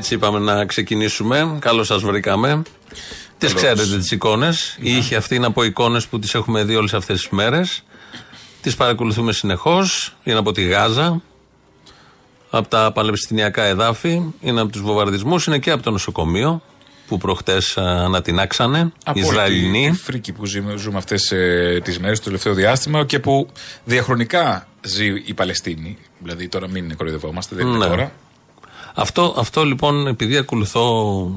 Έτσι είπαμε να ξεκινήσουμε. Καλώς σας βρήκαμε. Τις ξέρετε τις εικόνες. Η ήχη αυτή είναι από εικόνες που τις έχουμε δει όλες αυτές τις μέρες. Τις παρακολουθούμε συνεχώς. Είναι από τη Γάζα, από τα παλαιστινιακά εδάφη, είναι από τους βομβαρδισμούς, είναι και από το νοσοκομείο που προχτές ανατινάξανε. Από Ισραηλινοί. όλη τη φρίκη που ζούμε, ζούμε αυτές ε, τις μέρες, το τελευταίο διάστημα και που διαχρονικά ζει η Παλαιστίνη. Δηλαδή τώρα μην κοροϊδευόμαστε, δεν είναι Ναι. τώρα. Αυτό, αυτό λοιπόν, επειδή ακολουθώ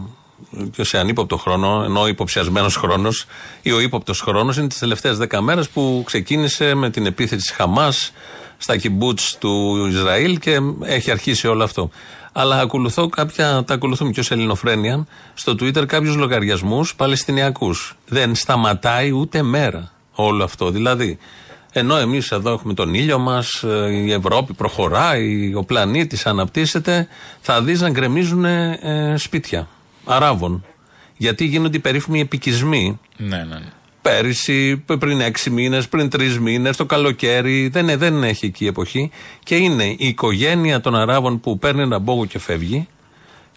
και σε ανύποπτο χρόνο, ενώ υποψιασμένος χρόνος ή ο ύποπτος χρόνος, είναι τις τελευταίες δέκα μέρες που ξεκίνησε με την επίθεση της Χαμάς στα κυμπούτ του Ισραήλ και έχει αρχίσει όλο αυτό. Αλλά ακολουθώ κάποια, τα ακολουθούμε και ως Ελληνοφρένια, στο Twitter κάποιους λογαριασμούς Παλαιστινιακούς. Δεν σταματάει ούτε μέρα όλο αυτό. Δηλαδή, ενώ εμείς εδώ έχουμε τον ήλιο μας, η Ευρώπη προχωράει, ο πλανήτης αναπτύσσεται, θα δεις να γκρεμίζουν ε, σπίτια Αράβων. Γιατί γίνονται οι περίφημοι επικισμοί. Ναι, ναι, ναι. Πέρυσι, πριν έξι μήνες, πριν τρεις μήνες, το καλοκαίρι. Δεν, δεν έχει εκεί εποχή. Και είναι η οικογένεια των Αράβων που παίρνει ένα μπόγο και φεύγει.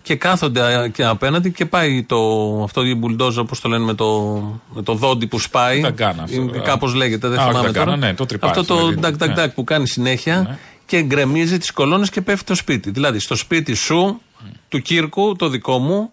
Και κάθονται και απέναντι και πάει το, αυτό η μπουλντόζα, όπως το λένε, με το, με το δόντι που σπάει. Ταγκάνα αυτό. Κάπως λέγεται, δεν Α, όχι θυμάμαι ταγκάνα, τώρα. ναι, το τρυπάκι, αυτό το δηλαδή. ντακ ντακ Ναι. ντακ που κάνει συνέχεια και γκρεμίζει τις κολόνες και πέφτει το σπίτι. Δηλαδή, στο σπίτι σου, του Κύρκου, το δικό μου,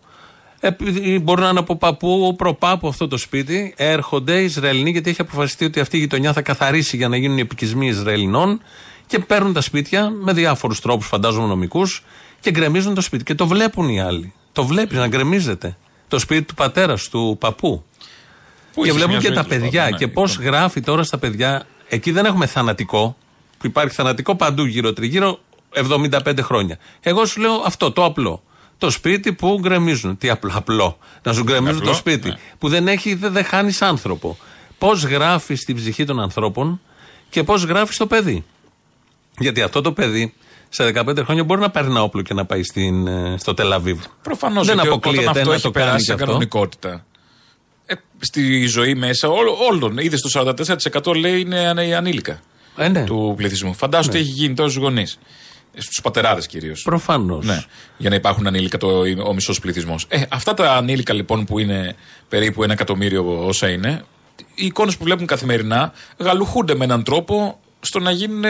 επειδή μπορεί να είναι από παππού, προπάπου αυτό το σπίτι, έρχονται οι Ισραηλινοί γιατί έχει αποφασιστεί ότι αυτή η γειτονιά θα καθαρίσει για να γίνουν οι επικισμοί Ισραηλινών και παίρνουν τα σπίτια με διάφορους τρόπους, φαντάζομαι νομικούς, και γκρεμίζουν το σπίτι. Και το βλέπουν οι άλλοι. Το βλέπεις να γκρεμίζεται. Το σπίτι του πατέρας σου, του παππού. Πού και είσαι βλέπουν μια και ζωή, τα τέλος παιδιά πάντων, και ναι, πώς λοιπόν. γράφει τώρα στα παιδιά. Εκεί δεν έχουμε θανατικό, που υπάρχει θανατικό παντού γύρω-τριγύρω 75 χρόνια. Εγώ σου λέω αυτό, το απλό. Το σπίτι που γκρεμίζουν. Τι απλό, απλό. Να σου γκρεμίζουν Απλό, το σπίτι. ναι. Που δεν έχει, δεν, δεν χάνεις άνθρωπο. Πώς γράφεις την ψυχή των ανθρώπων και πώς γράφεις το παιδί. Γιατί αυτό το παιδί σε 15 χρόνια μπορεί να πάρει ένα όπλο και να πάει στην, ε, στο Τελαβίβ. Προφανώς δεν όταν αποκλείεται αυτό να έχει το κάνει περάσει και σε αυτό. κανονικότητα. Ε, στη ζωή μέσα όλο- όλων. Είδες το 44% λέει είναι ανε- ανήλικα Ε, ναι. του πληθυσμού. Φαντάσου τι έχει γίνει τώρα στου γονεί. Στους πατεράδες κυρίως. Προφανώς. Ναι, για να υπάρχουν ανήλικα το, ο μισός πληθυσμός. Ε, αυτά τα ανήλικα λοιπόν που είναι περίπου ένα εκατομμύριο όσα είναι, οι εικόνες που βλέπουν καθημερινά γαλουχούνται με έναν τρόπο στο να γίνουν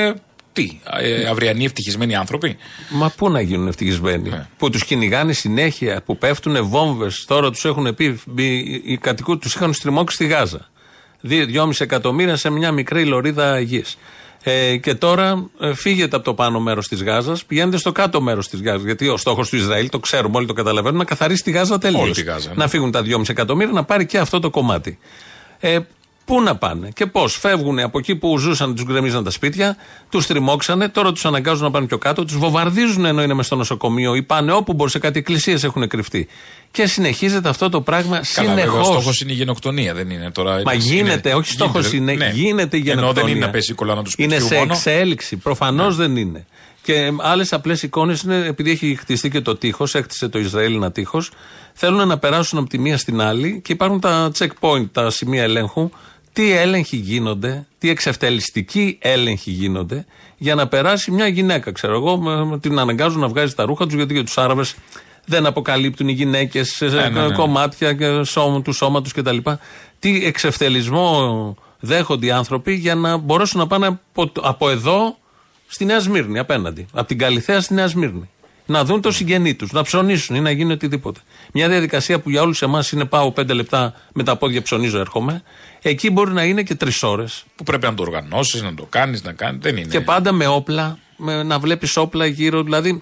Τι, ε, αυριανοί ευτυχισμένοι άνθρωποι; Μα πού να γίνουν ευτυχισμένοι; Ναι. Που τους κυνηγάνε συνέχεια, που πέφτουν βόμβες. Τώρα τους έχουν πει, μπει- οι κατοικού τους είχαν στριμώξει στη Γάζα. Δύ- Δυόμιση εκατομμύρια σε μια μικρή λωρίδα γης. Ε, και τώρα ε, φύγετε από το πάνω μέρος της Γάζας, πηγαίνετε στο κάτω μέρος της Γάζας. Γιατί ο στόχος του Ισραήλ, το ξέρουμε, όλοι το καταλαβαίνουν, να καθαρίσει τη Γάζα τελείως. Όλη τη Γάζα, ναι. Να φύγουν τα 2,5 εκατομμύρια, να πάρει και αυτό το κομμάτι. Ε, πού να πάνε και πώς. Φεύγουν από εκεί που ζούσαν, τους γκρεμίζαν τα σπίτια, τους τριμώξανε, τώρα τους αναγκάζουν να πάνε πιο κάτω, τους βομβαρδίζουν ενώ είναι μες στο νοσοκομείο ή πάνε όπου μπορεί, σε κάτι εκκλησίες έχουν κρυφτεί. Και συνεχίζεται αυτό το πράγμα Καλά, βέβαια, ο συνεχώς. στόχος είναι η γενοκτονία, δεν είναι τώρα. Μα είναι- γίνεται, όχι στόχος γίνεται, είναι, ναι. γίνεται η Ενώ δεν γενοκτονία. είναι να πέσει η κολάνα του σπιτιού Είναι σε μόνο. Ναι. εξέλιξη. Προφανώς δεν είναι. Και άλλες απλές εικόνες είναι επειδή έχει χτιστεί και το τείχος, έκτισε το Ισραήλ ένα τείχος, θέλουν να περάσουν από τη μία στην άλλη και υπάρχουν τα checkpoint, τα σημεία ελέγχου. Τι έλεγχοι γίνονται, τι εξευτελιστικοί έλεγχοι γίνονται για να περάσει μια γυναίκα, ξέρω εγώ, με- με την αναγκάζουν να βγάζει τα ρούχα τους γιατί για τους Άραβες δεν αποκαλύπτουν οι γυναίκες σε ναι, ναι. κομμάτια και σώμα, του σώματος κτλ. Τι εξευτελισμό δέχονται οι άνθρωποι για να μπορέσουν να πάνε από, από εδώ στη Νέα Σμύρνη απέναντι. Από την Καλιθέα στη Νέα Σμύρνη. Να δουν το συγγενή τους, να ψωνίσουν ή να γίνει οτιδήποτε. Μια διαδικασία που για όλους εμάς είναι πάω πέντε λεπτά με τα πόδια ψωνίζω, έρχομαι. Εκεί μπορεί να είναι και τρεις ώρες. Που πρέπει να το οργανώσεις, να το κάνεις, να κάνεις. Δεν είναι. Και πάντα με όπλα, με, να βλέπεις όπλα γύρω. Δηλαδή,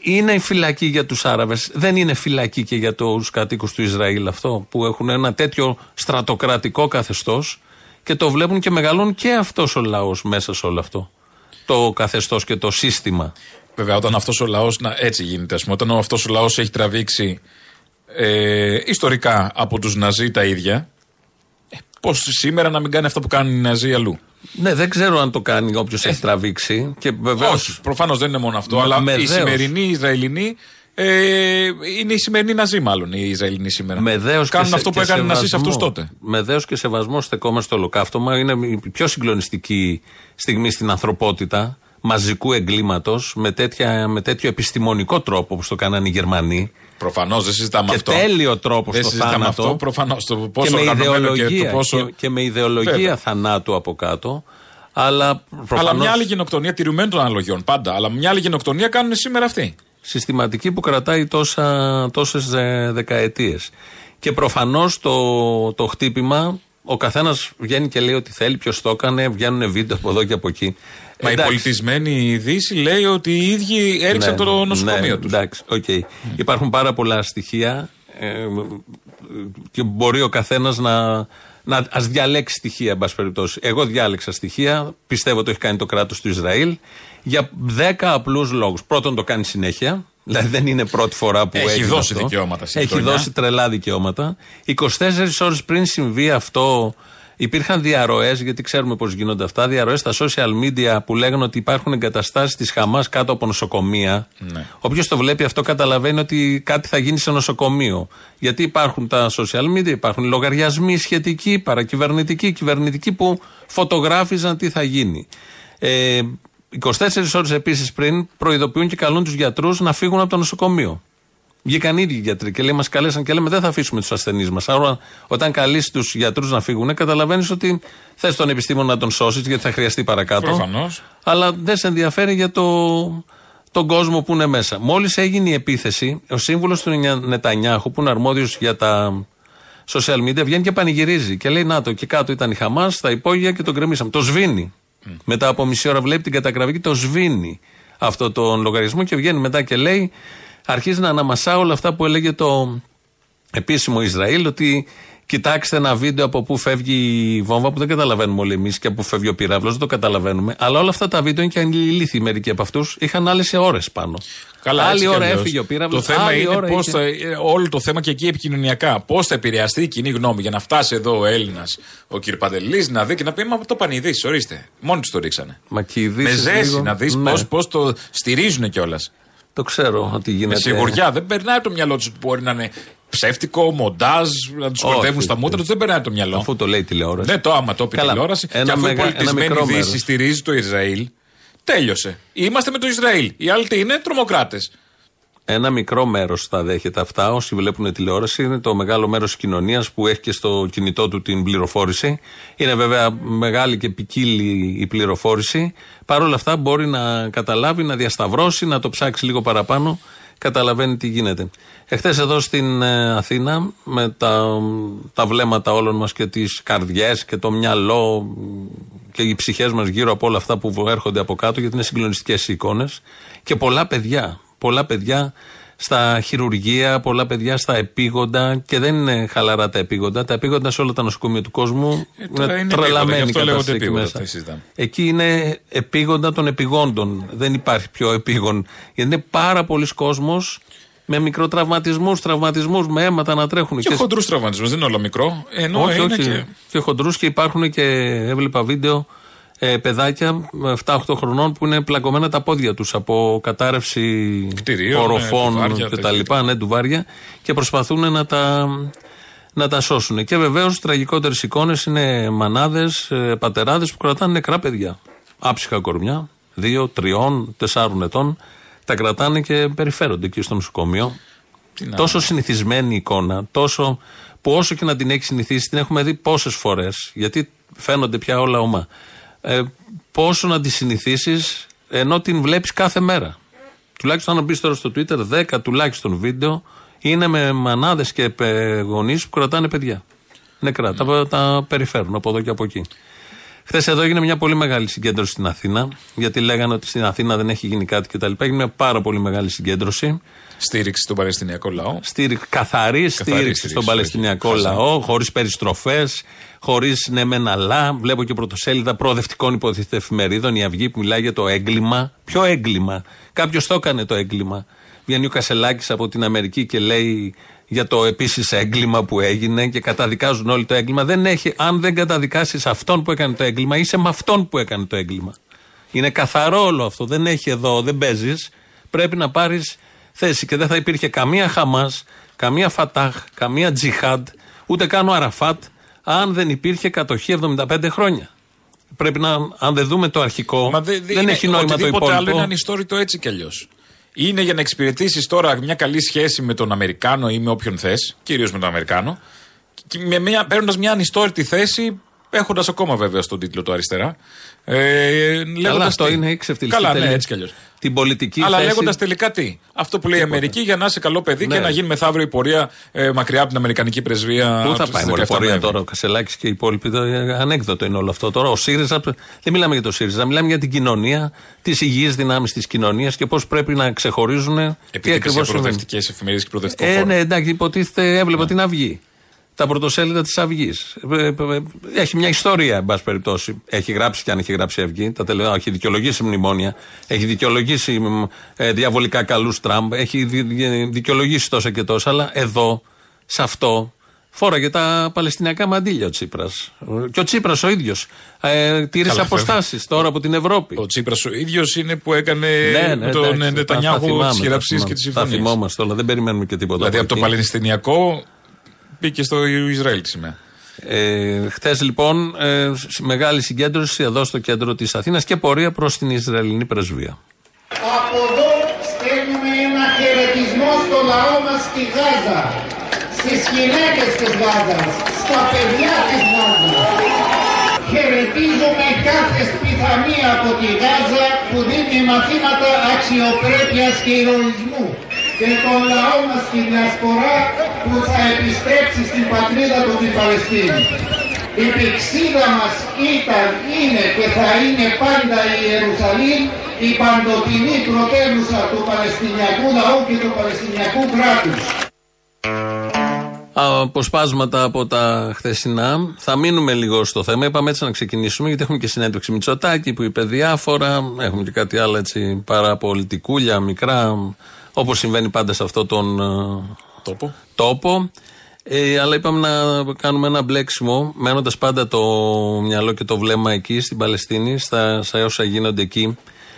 είναι η φυλακή για τους Άραβες. Δεν είναι φυλακή και για τους κατοίκους του Ισραήλ αυτό, που έχουν ένα τέτοιο στρατοκρατικό καθεστώς και το βλέπουν και μεγαλώνουν και αυτός ο λαός μέσα σε όλο αυτό. Το καθεστώς και το σύστημα. Βέβαια, όταν αυτός ο λαός. Έτσι γίνεται, ας πούμε. Όταν αυτός ο λαός έχει τραβήξει ε, ιστορικά από τους Ναζί τα ίδια. Ε, Πώς σήμερα να μην κάνει αυτό που κάνουν οι Ναζί αλλού; Ναι, δεν ξέρω αν το κάνει όποιος έχει τραβήξει. Και βεβαίως, Όχι, προφανώς δεν είναι μόνο αυτό. Μα- αλλά με οι δέος. σημερινοί Ισραηλινοί. Ε, είναι οι σημερινοί Ναζί, μάλλον οι Ισραηλινοί σήμερα. Με δέος Κάνουν και σε- αυτό που και έκανε οι Ναζί σε σεβασμό. αυτού τότε. Με δέος και σεβασμό στεκόμαστε στο ολοκαύτωμα. Είναι η πιο συγκλονιστική στιγμή στην ανθρωπότητα μαζικού εγκλήματος με, τέτοια- με τέτοιο επιστημονικό τρόπο όπως το κάνανε οι Γερμανοί. Προφανώς δεν συζητάμε Και αυτό. τέλειο τρόπο δεν στο συζητάμε θάνατο. αυτό. Προφανώς. Το Και πόσο με, οργανωμένο και ιδεολογία, το πόσο. και, και με ιδεολογία Βέβαια. θανάτου από κάτω. Αλλά προφανώς Αλλά μια άλλη γενοκτονία τηρουμένων των αναλογιών πάντα. Αλλά μια άλλη γενοκτονία κάνουν σήμερα αυτοί. συστηματική που κρατάει τόσα, τόσες ε, δεκαετίες. Και προφανώς το, το χτύπημα, ο καθένας βγαίνει και λέει ότι θέλει, ποιος το έκανε, βγαίνουν βίντεο από εδώ και από εκεί. Μα η Εντάξει. πολιτισμένη Δύση λέει ότι οι ίδιοι έριξαν Ναι, το νοσοκομείο ναι, τους. Εντάξει, οκ. Υπάρχουν πάρα πολλά στοιχεία ε, και μπορεί ο καθένας να, να ας διαλέξει στοιχεία, εν πάση περιπτώσει. Εγώ διάλεξα στοιχεία, πιστεύω το έχει κάνει το κράτος του Ισραήλ, για 10 απλούς λόγους. Πρώτον, το κάνει συνέχεια. Δηλαδή δεν είναι πρώτη φορά που Έχει έγινε δώσει αυτό. δικαιώματα στη Έχει γειτονιά. δώσει τρελά δικαιώματα. 24 ώρες πριν συμβεί αυτό, υπήρχαν διαρροές, γιατί ξέρουμε πώς γίνονται αυτά, διαρροές στα social media που λέγανε ότι υπάρχουν εγκαταστάσεις της Χαμάς κάτω από νοσοκομεία. Ναι. Όποιος το βλέπει αυτό καταλαβαίνει ότι κάτι θα γίνει σε νοσοκομείο. Γιατί υπάρχουν τα social media, υπάρχουν λογαριασμοί σχετικοί, παρακυβερνητικοί, κυβερνητικοί που φωτογράφιζαν τι θα γίνει. Ε, 24 ώρες επίσης πριν προειδοποιούν και καλούν τους γιατρούς να φύγουν από το νοσοκομείο. Βγήκαν οι ίδιοι οι γιατροί και λέει: Μας καλέσαν και λέμε: Δεν θα αφήσουμε τους ασθενείς μας. Άρα, όταν καλείς τους γιατρούς να φύγουν, καταλαβαίνεις ότι θες τον επιστήμονα να τον σώσεις, γιατί θα χρειαστεί παρακάτω. Προφανώς. Αλλά δεν σε ενδιαφέρει για το, τον κόσμο που είναι μέσα. Μόλις έγινε η επίθεση, ο σύμβουλος του Νια- Νετανιάχου, που είναι αρμόδιος για τα social media, βγαίνει και πανηγυρίζει και λέει: Να το, και κάτω ήταν η Χαμάς, στα υπόγεια και τον κρεμίσαμε. Το σβήνει. Μετά από μισή ώρα βλέπει την καταγραφή και το σβήνει αυτό τον λογαριασμό και βγαίνει μετά και λέει: Αρχίζει να αναμασά όλα αυτά που έλεγε το επίσημο Ισραήλ, ότι κοιτάξτε ένα βίντεο από πού φεύγει η βόμβα που δεν καταλαβαίνουμε όλοι εμείς και από πού φεύγει ο πυράβλος, δεν το καταλαβαίνουμε. Αλλά όλα αυτά τα βίντεο είναι και ανηλήθιοι μερικοί από αυτούς. Είχαν άλλες ώρες πάνω. Καλά, άλλη έτσι κι ώρα αλλιώς. έφυγε ο πύραυλο. Το θέμα άλλη είναι ώρα πώς είχε- θα. ε, Όλο το θέμα και εκεί επικοινωνιακά. Πώς θα επηρεαστεί η κοινή γνώμη για να φτάσει εδώ ο Έλληνας, ο κ. Παντελής, να δει και να πει Μα το πανηδείς, ορίστε. Μόνοι τους το ρίξανε. Μα και οι Με ειδήσεις ζέση λίγο- να δεις Ναι, πώς το στηρίζουν κιόλας. Το ξέρω ότι γίνεται. Με σιγουριά. Δεν περνάει το μυαλό τους που μπορεί να είναι ψεύτικο, μοντάζ, να τους Όχι, κορδεύουν στα όχι. μούτρα τους. Δεν περνάει το μυαλό. Αφού το λέει η τηλεόραση. Ναι, το άμα το πει Καλά. τηλεόραση. Ένα και αφού μεγα- η ένα πολιτισμένη μικρό Δύση μέρος. στηρίζει το Ισραήλ, τέλειωσε. Είμαστε με το Ισραήλ. Οι άλλοι τι είναι, τρομοκράτες. Ένα μικρό μέρος θα δέχεται αυτά. Όσοι βλέπουν τηλεόραση, είναι το μεγάλο μέρος της κοινωνίας που έχει και στο κινητό του την πληροφόρηση. Είναι βέβαια μεγάλη και ποικίλη η πληροφόρηση. Παρ' όλα αυτά μπορεί να καταλάβει, να διασταυρώσει, να το ψάξει λίγο παραπάνω. Καταλαβαίνει τι γίνεται. Εχθές εδώ στην ε, Αθήνα, με τα, τα βλέμματα όλων μας και τις καρδιές και το μυαλό και οι ψυχές μας γύρω από όλα αυτά που έρχονται από κάτω, γιατί είναι συγκλονιστικές οι εικόνες. Και πολλά παιδιά. Πολλά παιδιά στα χειρουργεία, πολλά παιδιά στα επίγοντα και δεν είναι χαλαρά τα επίγοντα. Τα επίγοντα σε όλα τα νοσοκομεία του κόσμου Ε, τώρα είναι είναι τρελαμένη επίγοντα, γι' αυτό κατάσταση λέγονται εκεί επίγοντα, μέσα. τα συζητάμε. Εκεί είναι επίγοντα των επιγόντων. Δεν υπάρχει πιο επίγον. Γιατί είναι πάρα πολλοί κόσμος με μικροτραυματισμούς, τραυματισμούς, με αίματα να τρέχουν. Και χοντρούς τραυματισμούς, δεν είναι όλο μικρό. Ενώ όχι, είναι όχι. και. Και χοντρούς και υπάρχουν και έβλεπα βίντεο ε, παιδάκια 7-8 χρονών που είναι πλακωμένα τα πόδια τους από κατάρρευση Κτηρίων, οροφών ναι, τουβάρια, και τα τέτοια. λοιπά, ναι, τουβάρια και προσπαθούν να τα, να τα σώσουν. Και βεβαίως τραγικότερες εικόνες είναι μανάδες, πατεράδες που κρατάνε νεκρά παιδιά. Άψυχα κορμιά, 2, 3, 4 ετών. Τα κρατάνε και περιφέρονται εκεί στο νοσοκομείο. Τι να- Τόσο συνηθισμένη εικόνα, τόσο που όσο και να την έχει συνηθίσει, την έχουμε δει πόσες φορές. Γιατί φαίνονται πια όλα ομά. Ε, πόσο να τη συνηθίσεις ενώ την βλέπεις κάθε μέρα. Τουλάχιστον αν μπεις τώρα στο Twitter, 10 τουλάχιστον βίντεο είναι με μανάδες και γονείς που κρατάνε παιδιά. Νεκρά. Τα, τα περιφέρουν από εδώ και από εκεί. Χθες εδώ έγινε μια πολύ μεγάλη συγκέντρωση στην Αθήνα, γιατί λέγανε ότι στην Αθήνα δεν έχει γίνει κάτι κτλ. Έγινε μια πάρα πολύ μεγάλη συγκέντρωση. Στήριξη στον Παλαιστινιακό λαό. Στήρι, καθαρή στήριξη στήριξη, στον όχι. Παλαιστινιακό Χαζά. λαό, χωρίς περιστροφές, χωρίς ναι μεν αλλά. Βλέπω και πρωτοσέλιδα προοδευτικών υποτίθεται εφημερίδων, η Αυγή που μιλάει για το έγκλημα. Ποιο έγκλημα; Κάποιος το έκανε το έγκλημα. Βγαίνει ο Κασελάκης από την Αμερική και λέει για το επίσης έγκλημα που έγινε και καταδικάζουν όλοι το έγκλημα. Δεν έχει, αν δεν καταδικάσεις αυτόν που έκανε το έγκλημα, είσαι με αυτόν που έκανε το έγκλημα. Είναι καθαρό όλο αυτό. Δεν έχει εδώ, δεν παίζεις. Πρέπει να πάρεις θέση. Και δεν θα υπήρχε καμία Χαμάς, καμία Φατάχ, καμία Τζιχάντ, ούτε καν ο Αραφάτ, αν δεν υπήρχε κατοχή 75 χρόνια. Πρέπει να, αν δεν δούμε το αρχικό, Μα δε- δε δεν είναι έχει νόημα το οτιδήποτε άλλο υπόλοιπο. είναι ανιστόρητο έτσι κι αλλιώς. Είναι για να εξυπηρετήσεις τώρα μια καλή σχέση με τον Αμερικάνο ή με όποιον θες, κυρίως με τον Αμερικάνο, και με μια, παίρνοντας μια ανιστόρητη θέση, έχοντας ακόμα βέβαια στον τίτλο του αριστερά. Ε, Καλά, λέγοντας αυτό τι. είναι εξευτελιστή Καλά, ναι, τελεία. έτσι κι αλλιώς. Την πολιτική Αλλά θέση. λέγοντας τελικά τι. Αυτό που λέει η Αμερική για να είσαι καλό παιδί Ναι. και να γίνει μεθαύριο η πορεία ε, μακριά από την Αμερικανική πρεσβεία. Πού θα στις πάει μωρέ 17 πορεία Νοέμβρη. τώρα ο Κασελάκης και οι υπόλοιποι. το- ε, Ανέκδοτο είναι όλο αυτό τώρα. Ο ΣΥΡΙΖΑ, δεν μιλάμε για το ΣΥΡΙΖΑ, μιλάμε για την κοινωνία, τις υγιείς δυνάμεις της κοινωνίας και πώς πρέπει να ξεχωρίζουν τι Επειδή ακριβώς σε συμβαίνει. προοδευτικές εφημερίδες και προοδευτικό Ε, χώρο. ναι, εντάξει, υποτίθεται έβλεπα την Αυγή. Τα πρωτοσέλιδα της Αυγής. Έχει μια ιστορία, εν πάση περιπτώσει. Έχει γράψει και αν έχει γράψει η Αυγή. Τα τελε... Έχει δικαιολογήσει μνημόνια. Έχει δικαιολογήσει μ, ε, διαβολικά καλούς Τραμπ. Έχει δι... δι- δικαιολογήσει τόσα και τόσα. Αλλά εδώ, σε αυτό, φόραγε τα παλαιστινιακά μαντίλια ο Τσίπρας. Και ο Τσίπρας ο ίδιος. Ε, τήρησε Καλά, αποστάσεις τώρα από την Ευρώπη. Ο Τσίπρας ο ίδιος είναι που έκανε Ναι, με τον εντάξει, τα- τα Νετανιάχου θυμάμαι, τις τα χειραψίε και θυμάμαι. τις Τα συμφωνίες. θυμόμαστε όλα, δεν περιμένουμε και τίποτα. Δηλαδή από το εκεί. Παλαιστινιακό μπήκε στο Ισραήλ τη σημαία. Ε, Χθες λοιπόν ε, σ- μεγάλη συγκέντρωση εδώ στο κέντρο της Αθήνας και πορεία προς την Ισραηλινή πρεσβεία. Από εδώ στέλνουμε ένα χαιρετισμό στο λαό μας στη Γάζα, στις γυναίκες της Γάζας, στα παιδιά της Γάζας. Χαιρετίζουμε κάθε σπιθανία από τη Γάζα που δίνει μαθήματα αξιοπρέπειας και ηρωισμού και τον λαό μας στη διασπορά που θα επιστρέψει στην πατρίδα του την Παλαιστίνη. Η πηξίδα μας ήταν, είναι και θα είναι πάντα η Ιερουσαλήμ, η παντοτινή πρωτεύουσα του Παλαιστινιακού λαού και του Παλαιστινιακού κράτους. Αποσπάσματα από τα χθεσινά. Θα μείνουμε λίγο στο θέμα. Είπαμε έτσι να ξεκινήσουμε, γιατί έχουμε και συνέντευξη Μητσοτάκη που είπε διάφορα. Έχουμε και κάτι άλλο έτσι παραπολιτικούλια, μικρά, όπως συμβαίνει πάντα σε αυτό τον ε, Τόπο. τόπο. Ε, αλλά είπαμε να κάνουμε ένα μπλέξιμο, μένοντας πάντα το μυαλό και το βλέμμα εκεί στην Παλαιστίνη, στα, στα όσα γίνονται εκεί.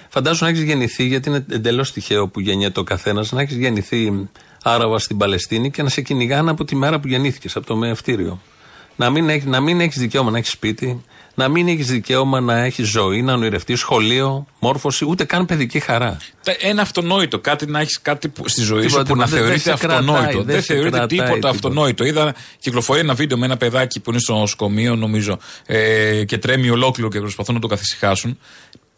Φαντάζομαι να έχεις γεννηθεί, γιατί είναι εντελώς τυχαίο που γεννιέται ο καθένας, να έχεις γεννηθεί Άραβα στην Παλαιστίνη και να σε κυνηγάνε από τη μέρα που γεννήθηκες, από το μεευτήριο. Να μην, έχει, να μην έχεις δικαίωμα να έχεις σπίτι, να μην έχεις δικαίωμα να έχεις ζωή, να ονειρευτείς σχολείο, μόρφωση, ούτε καν παιδική χαρά. Τα- Ένα αυτονόητο, κάτι να έχεις κάτι που- στη ζωή Τίποτα, σου που να τίποτα, δεν θεωρείται σε κρατάει, αυτονόητο. δεν Δεν σε θεωρείται κρατάει τίποτα τίποτα. αυτονόητο. Είδα κυκλοφορεί ένα βίντεο με ένα παιδάκι που είναι στο νοσοκομείο, νομίζω, ε, και τρέμει ολόκληρο και προσπαθούν να το καθησυχάσουν.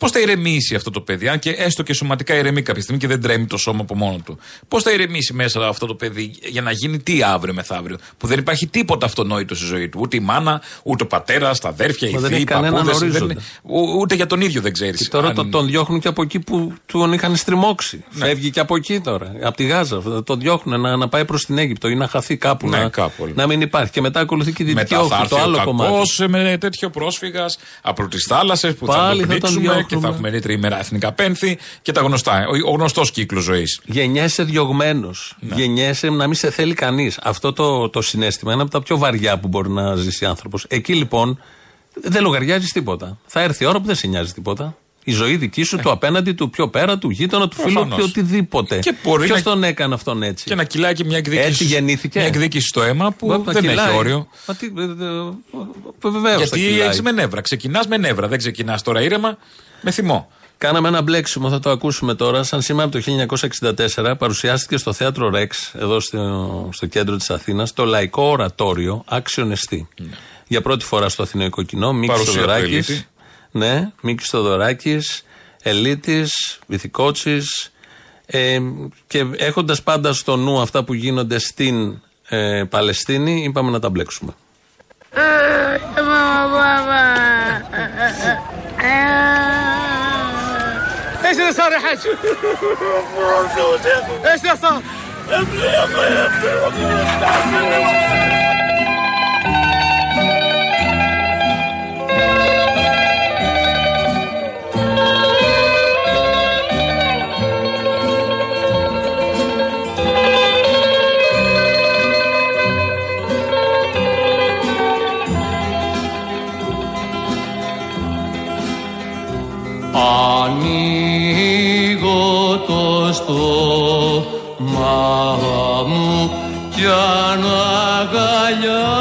Πώς θα ηρεμήσει αυτό το παιδί, αν και έστω και σωματικά ηρεμεί κάποια στιγμή και δεν τρέμει το σώμα από μόνο του. Πώς θα ηρεμήσει μέσα αυτό το παιδί για να γίνει τι αύριο μεθαύριο, που δεν υπάρχει τίποτα αυτονόητο στη ζωή του. Ούτε η μάνα, ούτε ο πατέρας, τα αδέρφια, οι Μα δεν θείοι, έχει οι κανέναν παππούδες, δεν ορίζοντα. είναι- ου- Ούτε για τον ίδιο δεν ξέρεις. Και τώρα το- τον διώχνουν και από εκεί που τον είχαν στριμώξει. Ναι. Φεύγει και από εκεί τώρα. Από τη Γάζα. Τον διώχνουν να, να πάει προς την Αίγυπτο ή να χαθεί κάπου. Ναι, να, κάπου, όλο. να μην υπάρχει. Και μετά ακολουθεί και η Δυτική Μετά θα Όχθη, έρθει το άλλο ο κομμάτι. κακός με τέτοιο πρόσφυγας από τις θάλασσες που Πάλι θα θα τον τον πνίξουμε και διώχνουμε. θα έχουμε ρήτρη ημέρα εθνικά πένθη και τα γνωστά. Ο, ο γνωστός κύκλος ζωής. Γεννιέσαι διωγμένος. Ναι. Γεννιέσαι να μην σε θέλει κανείς. Αυτό το, το συνέστημα είναι από τα πιο βαριά που μπορεί να ζήσει άνθρωπος. Εκεί λοιπόν δεν λογαριάζεις τίποτα. Θα έρθει η ώρα που δεν σε νοιάζει τίποτα. Η ζωή δική σου, του απέναντι, του πιο πέρα, του γείτονα, του φίλου, Ε. Προφανώς. του οτιδήποτε. Και μπορεί Ποιος να- τον έκανε αυτόν έτσι; Και να κυλάει και μια εκδίκηση. Έτσι γεννήθηκε; Μια εκδίκηση στο αίμα που Μπορεί να δεν κυλάει. έχει όριο. Μα τι, ε, ε, βεβαίως θα Γιατί κυλάει. έχεις με νεύρα. Ξεκινάς με νεύρα. Δεν ξεκινάς τώρα ήρεμα με θυμό. Κάναμε ένα μπλέξιμο, θα το ακούσουμε τώρα. Σαν σήμερα το 1964 παρουσιάστηκε στο θέατρο Ρεξ, εδώ στο, στο κέντρο τη Αθήνα, το λαϊκό ορατόριο Άξιον Εστί. Για πρώτη φορά στο αθηναϊκό κοινό, Μίκη Παρουσία του Στοδωράκη. Ελίτη. Ναι, Μίκη Στοδωράκη, Ελίτη, Βυθικότσι. Ε, και έχοντα πάντα στο νου αυτά που γίνονται στην ε, Παλαιστίνη, είπαμε να τα μπλέξουμε. شنو صار يا حاج؟ إيش اللي صار؟ ابني يا ابني ابني κι αν αγκαλιάζει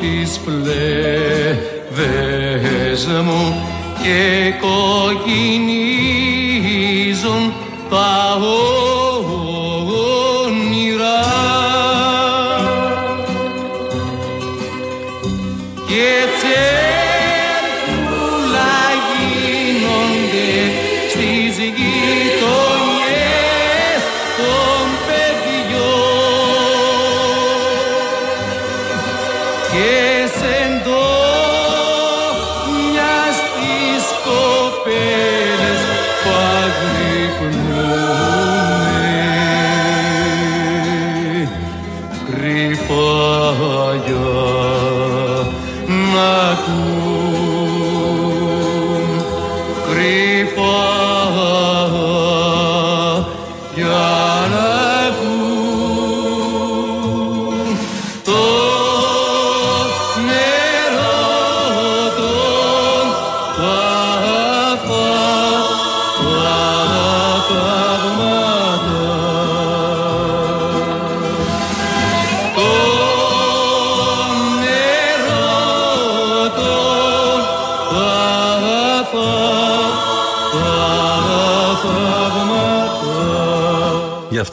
τις πλευρές μου και κοκκινίζουν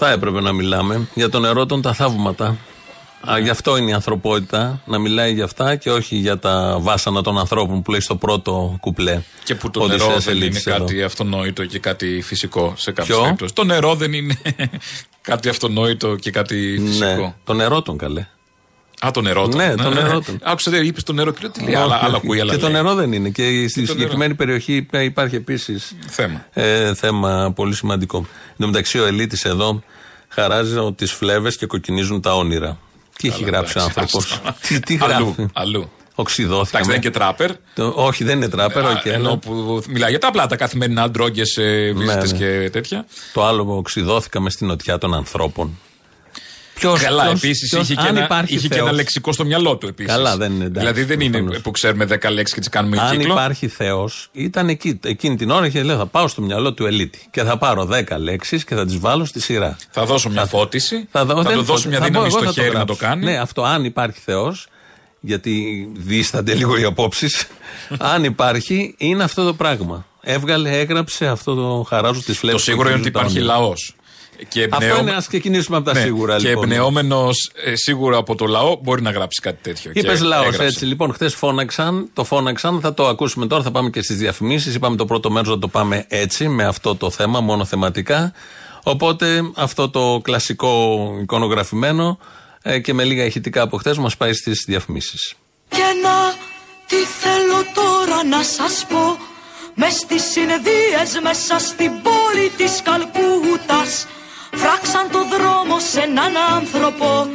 Γι' αυτά έπρεπε να μιλάμε. Για το νερό των τα θαύματα. Α, γι' αυτό είναι η ανθρωπότητα, να μιλάει για αυτά και όχι για τα βάσανα των ανθρώπων που λέει στο πρώτο κουπλέ. Και που το Ο νερό Οδυσσέας δεν είναι Ελίτης εδώ. κάτι αυτονόητο και κάτι φυσικό σε κάποιες Ποιο; περιπτώσεις. Το νερό δεν είναι κάτι αυτονόητο και κάτι φυσικό. Ναι, το νερό τον καλέ. Α, το νερό του. Ναι, το νερό του. Άκουσα, είπες το νερό και λέω τι λέει. Άλλα, Όχι, άλλα όχι. ακούει, άλλα Και το λέει. νερό δεν είναι. Και στη το συγκεκριμένη περιοχή υπάρχει επίσης Θέμα. ε, θέμα πολύ σημαντικό. Εν τω μεταξύ, ο Ελίτης εδώ χαράζει τις φλέβες και κοκκινίζουν τα όνειρα. Τι έχει γράψει ο εντάξει, άνθρωπος; άστο. τι, τι Αλλού, γράφει; αλλού. Οξειδώθηκα. Εντάξει, δεν είναι και τράπερ. Το- όχι, δεν είναι τράπερ. Α, οκ, ενώ ναι. που μιλάει για τα απλά τα καθημερινά ντρόγκες βίζιτες ναι. και τέτοια. Το άλλο οξειδώθηκα μες στην νοτιά των ανθρώπων. Ποιος, Καλά, ποιος- επίσης ποιος- είχε, και αν ένα, υπάρχει είχε και Θεός. ένα λεξικό στο μυαλό του επίσης. Καλά, δεν είναι, εντάξει, Δηλαδή δεν είναι προφανώς. που ξέρουμε 10 λέξεις και τις κάνουμε Αν κύκλο. υπάρχει Θεός, ήταν εκεί, εκείνη την ώρα και λέει: Θα πάω στο μυαλό του Ελύτη και θα πάρω 10 λέξεις και θα τις βάλω στη σειρά. Θα δώσω μια φώτιση. Θα, δω- του δεν δώσω μια θα πω, δύναμη εγώ στο θα το χέρι να το γράψω. κάνει. Ναι, αυτό αν υπάρχει Θεός, γιατί δίστανται λίγο οι απόψεις. αν υπάρχει, είναι αυτό το πράγμα. Έβγαλε, έγραψε αυτό το χαράζω τη φλέβη. Το σίγουρο είναι ότι υπάρχει λαός. Και Αυτό εμπνεώ- είναι, ας ξεκινήσουμε από τα Ναι, σίγουρα Και λοιπόν. εμπνεωμένο σίγουρα από το λαό μπορεί να γράψει κάτι τέτοιο. Είπε Και λαός έγραψε. έτσι. Λοιπόν, χθες φώναξαν, το φώναξαν, θα το ακούσουμε τώρα, θα πάμε και στις διαφημίσεις. Είπαμε το πρώτο μέρος να το πάμε έτσι, με αυτό το θέμα, μόνο θεματικά. Οπότε αυτό το κλασικό εικονογραφημένο ε, και με λίγα ηχητικά από χθες μας πάει στις διαφημίσεις. Και να τι θέλω τώρα να σας πω; Μες στις συνεδρίες μέσα στην πόλη της Καλκούτας Φράξαν το δρόμο σε έναν άνθρωπο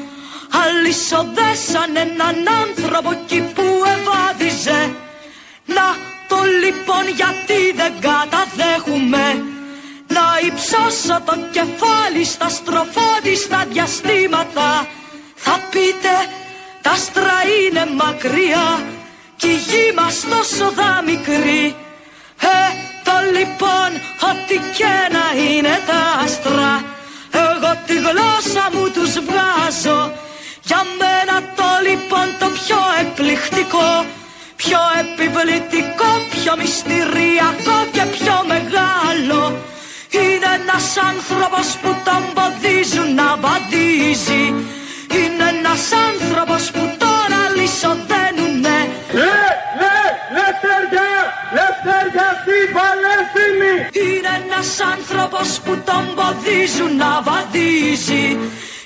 Αλυσοδέσαν έναν άνθρωπο εκεί που ευάδιζε Να το λοιπόν γιατί δεν καταδέχουμε Να υψώσω το κεφάλι στα στροφόδιστα διαστήματα. Θα πείτε τα άστρα είναι μακριά κι η γη μας τόσο δα μικρή Ε, το λοιπόν ό,τι και να είναι τα άστρα Εγώ τη γλώσσα μου τους βγάζω. Για μένα το λοιπόν το πιο εκπληκτικό Πιο επιβλητικό, πιο μυστηριακό και πιο μεγάλο Είναι ένας άνθρωπος που τον ποδίζουν να βαδίζει. Είναι ένας άνθρωπος που τον αλυσοδένουνε Είναι ένας άνθρωπος που τον ποδίζουν να βαδίζει.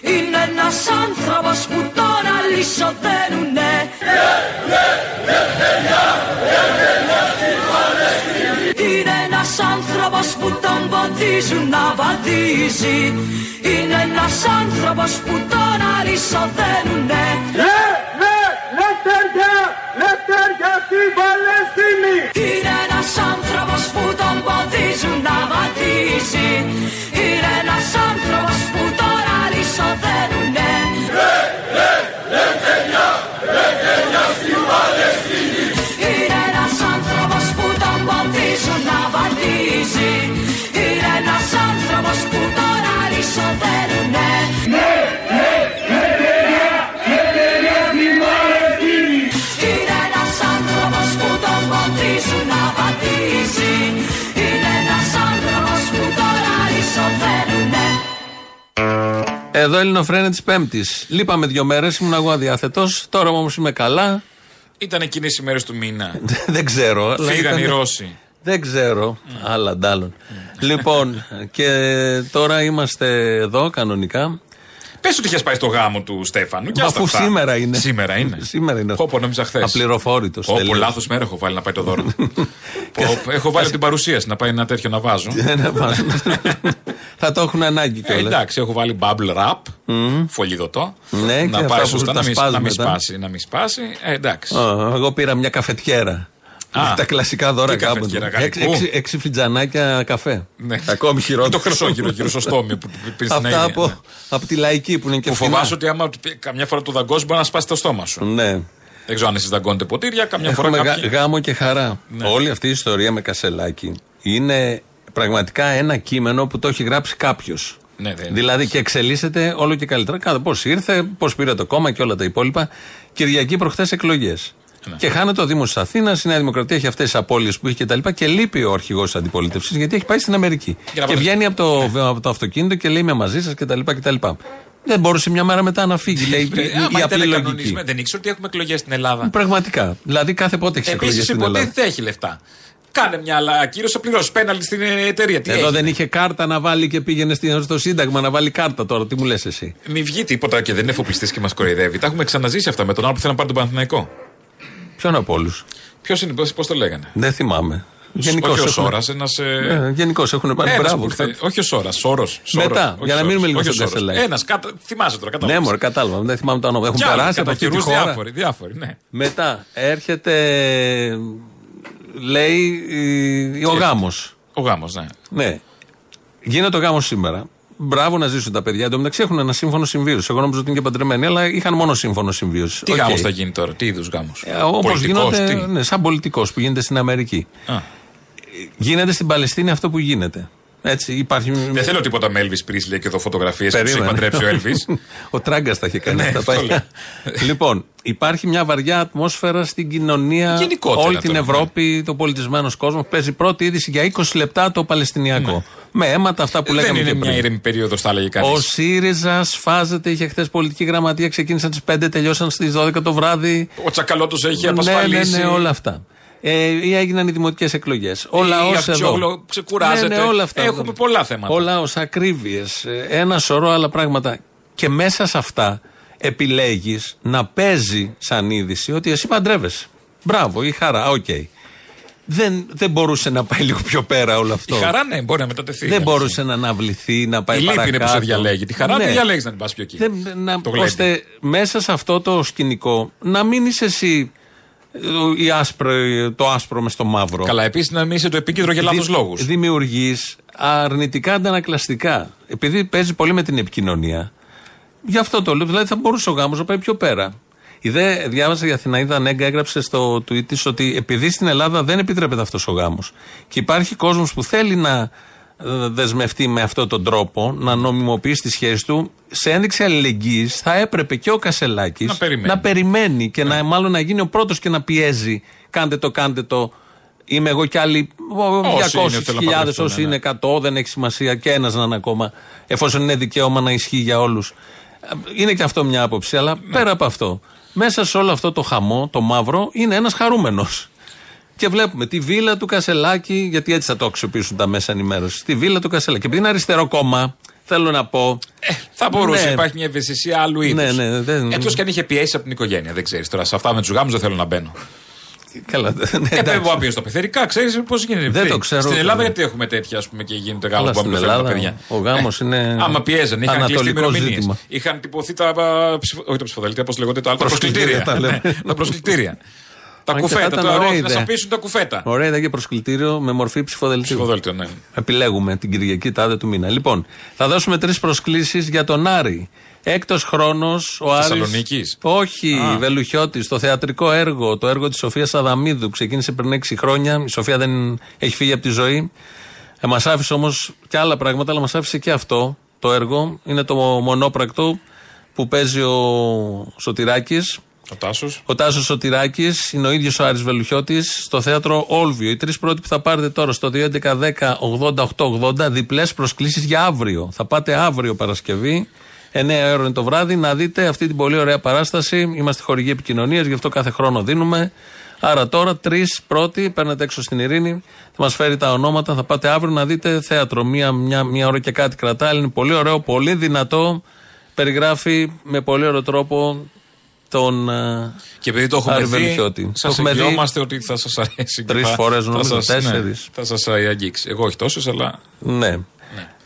Είναι ένας άνθρωπος που τον αλυσοδένουνε Είναι ένας άνθρωπος που τον ποδίζουν να βαδίζει. Είναι ένας άνθρωπος που τον αλυσοδένουνε Είναι ένας άνθρωπος Εδώ Ελληνοφρένε της Πέμπτης. Λείπαμε δύο μέρες, ήμουν εγώ αδιάθετο. Τώρα όμως είμαι καλά. Ήταν εκείνε οι μέρες του μήνα. Δεν ξέρω. αλλά Φύγαν ήταν- οι Ρώσοι. Δεν ξέρω. Άλλα αντάλλων. λοιπόν, και τώρα είμαστε εδώ κανονικά. Πες ότι είχες πάει στο γάμο του Στέφανου. Και Μα άστα αφού αυτά. σήμερα είναι. Σήμερα είναι. Σήμερα είναι. Πω, πω, νόμιζα χθε. Απληροφόρητος. Όπω λάθος μέρα έχω βάλει να πάει το δώρο. Πω, έχω βάλει την παρουσίαση να πάει ένα τέτοιο να βάζω. Θα το έχουν ανάγκη Ε, κιόλας. εντάξει, έχω βάλει bubble wrap, φωλιδωτό. Ναι, και να αυτά πάει που σωστά, τα να μην, σπάς να μην μετά. σπάσει. Να μην σπάσει. Ε, εντάξει. Ω, Εγώ πήρα μια καφετιέρα. Α, τα κλασικά δώρα τι κάπου. καφετιέρα, Έξι, γαλλικού; έξι, έξι φιτζανάκια καφέ. Ναι. Ακόμη χειρότερο. Το χρυσό γύρω γύρω στο στόμιο που πήρε στην Αυτά Αίγυπτο. από, από τη λαϊκή που είναι και Που φθηνά. φοβάσαι ότι άμα του πει- καμιά φορά το δαγκώσει μπορεί να σπάσει το στόμα σου. Ναι. Δεν ξέρω αν εσείς δαγκώνετε ποτήρια, καμιά Έχουμε φορά γα- κάποιοι. γάμο και χαρά. Ναι. Όλη αυτή η ιστορία με Κασελάκη είναι πραγματικά ένα κείμενο που το έχει γράψει κάποιος. Ναι, δεν είναι. Δηλαδή και εξελίσσεται όλο και καλύτερα. Κάθε πώς ήρθε, πώς πήρε το κόμμα και όλα τα υπόλοιπα. Κυριακή προχθές εκλογές. Ναι. Και χάνεται ο Δήμος της Αθήνας, η Νέα Δημοκρατία έχει αυτές τις απώλειες που έχει και τα λοιπά και λείπει ο αρχηγός της αντιπολίτευσης γιατί έχει πάει στην Αμερική. Για να Και βάλει- βγαίνει από το, από το αυτοκίνητο και λέει Είμαι μαζί σας κτλ. κτλ. Δεν μπορούσε μια μέρα μετά να φύγει, λέει Ε, η, άμα η ήταν απλή λογική. κανονισμένο, Δεν ήξερα ότι έχουμε εκλογές στην Ελλάδα. Πραγματικά. Δηλαδή κάθε πότε έχει εκλογές Επίση στην Ελλάδα. υποτίθεται έχει λεφτά. Κάνε μια άλλα ακύρωση, πληρώσει πέναλτι στην ε, εταιρεία. Τι Εδώ έχει; δεν είχε κάρτα να βάλει και πήγαινε στη- στο Σύνταγμα να βάλει κάρτα τώρα. Τι μου λες εσύ; Μην βγει τίποτα και δεν είναι εφοπλιστής και μας κοροϊδεύει. Τα έχουμε ξαναζήσει αυτά με τον άλλο που θέλει να πάρει τον Παναθηναϊκό. Ποιον από όλους; Ποιος είναι, πώ το λέγανε; Δεν θυμάμαι. Γενικώ όχι ο Σόρας, ένας. Ε, Γενικώ έχουν πάρει μπράβο. όχι ο Σόρας, Σόρος. Μετά, για να μείνουμε λίγο στον Κασελάκη. Ένας, θυμάσαι τώρα, κατάλαβα. Ναι, μωρέ, κατάλαβα. Δεν θυμάμαι το όνομα. Έχουν περάσει από αυτή τη χώρα. διάφοροι, διάφοροι, ναι. Μετά έρχεται. Λέει ε, ο γάμος. Ο γάμος, ναι. Ναι. Γίνεται ο γάμος σήμερα. Μπράβο να ζήσουν τα παιδιά. Εν τω μεταξύ έχουν ένα σύμφωνο συμβίωσης. Εγώ νόμιζα ότι είναι και παντρεμένοι, αλλά είχαν μόνο σύμφωνο συμβίωσης. Τι γάμος θα γίνει τώρα, τι είδους γάμος; Όπως γίνονται. Ναι, σαν πολιτικός που γίνεται στην Αμερική. Α. Γίνεται στην Παλαιστίνη αυτό που γίνεται. Έτσι, υπάρχει. Δεν θέλω τίποτα με Elvis Presley και εδώ φωτογραφίες που Περίμενε. έχει παντρέψει ο Elvis. ο Τράγκας τα είχε κάνει Ναι, αυτά αυτό παλιά. λοιπόν, υπάρχει μια βαριά ατμόσφαιρα στην κοινωνία. Γενικότερα όλη την τώρα, ναι. Ευρώπη, το πολιτισμένο κόσμος. Παίζει πρώτη είδηση για 20 λεπτά το Παλαιστινιακό. Με αίματα αυτά που Ναι. Δεν λέγαμε είναι και μια πριν. ήρεμη περίοδος, θα έλεγε κανείς. Ο ΣΥΡΙΖΑ σφάζεται, είχε χθες πολιτική γραμματεία, ξεκίνησαν στι 5, τελειώσαν στις 12 το βράδυ. Ο Τσακαλώτος έχει Ναι, απασφαλίσει. ναι, ναι, όλα αυτά. Ε, ή έγιναν οι δημοτικές εκλογές. Ο λαός εδώ. Αυτιόγλου ξεκουράζεται. Ναι, ναι, όλα αυτά. Έχουμε πολλά θέματα. Ο λαός, ακρίβειες, ένα σωρό άλλα πράγματα. Και μέσα σε αυτά επιλέγεις να παίζει σαν είδηση ότι εσύ παντρεύεσαι. Μπράβο, η χαρά, οκ. Δεν, δεν μπορούσε να πάει λίγο πιο πέρα όλο αυτό. Η χαρά, ναι, μπορεί να μετατεθεί. δεν μπορούσε να αναβληθεί, να πάει Η λύπη παρακάτω. είναι που σε διαλέγει. Τη χαρά Ναι. τη διαλέγεις να την πας πιο εκεί. Δεν, να, Το γλέντι. ώστε μέσα σε αυτό το σκηνικό να μην είσαι εσύ ε, η άσπρο, το άσπρο μες στο μαύρο. Καλά, επίσης να μην είσαι το επίκεντρο για λάθος λόγους. Δημιουργείς αρνητικά αντανακλαστικά. Επειδή παίζει πολύ με την επικοινωνία. Γι' αυτό το λέω. Δηλαδή θα μπορούσε ο γάμος να πάει πιο πέρα. Η δε διάβασα η Αθηναίδα Νέγκα, έγραψε στο tweet της ότι επειδή στην Ελλάδα δεν επιτρέπεται αυτός ο γάμος και υπάρχει κόσμος που θέλει να ε, δεσμευτεί με αυτόν τον τρόπο, να νομιμοποιήσει τη σχέση του, σε ένδειξη αλληλεγγύης θα έπρεπε και ο Κασελάκης Να περιμένει. περιμένει και να, μάλλον να γίνει ο πρώτος και να πιέζει. Κάντε το, κάντε το. Είμαι εγώ κι άλλοι Όσοι είναι, 200.000, θέλουν να παντρευτούν, όσοι ναι. είναι 100, δεν έχει σημασία και ένας να είναι ακόμα, εφόσον είναι δικαίωμα να ισχύει για όλους. Είναι και αυτό μια άποψη, αλλά Ναι. πέρα από αυτό, μέσα σε όλο αυτό το χαμό, το μαύρο, είναι ένας χαρούμενος. Και βλέπουμε τη βίλα του Κασελάκη, γιατί έτσι θα το αξιοποιήσουν τα μέσα ενημέρωσης. Τη βίλα του Κασελάκη. Και επειδή είναι αριστερό κόμμα, θέλω να πω. Θα μπορούσε, Ναι. υπάρχει μια ευαισθησία άλλου είδους. Ναι, ναι, δεν- Εκτός και αν είχε πιέσει από την οικογένεια. Δεν ξέρεις τώρα. Σε αυτά με τους γάμους δεν θέλω να μπαίνω. Καλά, ναι, Ε, εντάξει. πρέπει να πει στα πεθερικά, ξέρεις πώς γίνεται. Δεν Τι; το ξέρω Στην ούτε Ελλάδα εγώ. γιατί έχουμε τέτοια ας πούμε, και γίνεται Αλλά γάμο που στην πάμε τα Ελλάδα παιδιά. ο γάμος είναι Άμα πιέζαν, είχαν κλειστεί ανατολικό ημερομηνίες. ζήτημα. Είχαν τυπωθεί τα. α, ψηφο- Όχι τα ψηφοδέλτια, πώς λέγονται τα άλλα. Τα Προσκλητήρια προσκλητήρια. τα λέμε. Ναι, Τα προσκλητήρια. Τα Αν και θα κουφέτα. ήταν τώρα, ωραία όχι, Να ιδέα. σαπίσουν τα κουφέτα. Ωραία, ήταν και προσκλητήριο με μορφή ψηφοδελτίου. Ψηφοδέλτιο, ναι. Επιλέγουμε την Κυριακή τάδε του μήνα. Λοιπόν, θα δώσουμε τρεις προσκλήσεις για τον Άρη. Έκτος χρόνος ο Άρης Θεσσαλονίκης; Όχι, Α. Βελουχιώτης. Το θεατρικό έργο, το έργο της Σοφίας Αδαμίδου. Ξεκίνησε πριν 6 χρόνια. Η Σοφία δεν έχει φύγει από τη ζωή. Ε, μας άφησε όμως και άλλα πράγματα, αλλά μας άφησε και αυτό το έργο. Είναι το μονόπρακτο που παίζει ο Σωτηράκης Ο Τάσος. ο Τάσος Σωτηράκης είναι ο ίδιος ο Άρης Βελουχιώτης στο θέατρο Όλβιο. Οι τρεις πρώτοι που θα πάρετε τώρα στο 2.11.10.80.880 διπλές προσκλήσεις για αύριο. Θα πάτε αύριο Παρασκευή, 9 ώρα είναι το βράδυ, να δείτε αυτή την πολύ ωραία παράσταση. Είμαστε χορηγοί επικοινωνίας, γι' αυτό κάθε χρόνο δίνουμε. Άρα τώρα τρεις πρώτοι, παίρνετε έξω στην Ειρήνη, θα μας φέρει τα ονόματα, θα πάτε αύριο να δείτε θέατρο. Μία, μια, μια ώρα και κάτι κρατάει, είναι πολύ ωραίο, πολύ δυνατό. Περιγράφει με πολύ ωραίο τρόπο τον. ε, Και επειδή το έχουμε Άρη δει, Βελουχιώτη. Το σας έχουμε δει εγγυόμαστε ότι θα σας αρέσει. και τρεις θα- φορές, θα νομίζω, σας- ναι, τέσσερις. Θα σας αγγίξει. Εγώ όχι τόσες, αλλά. Ναι.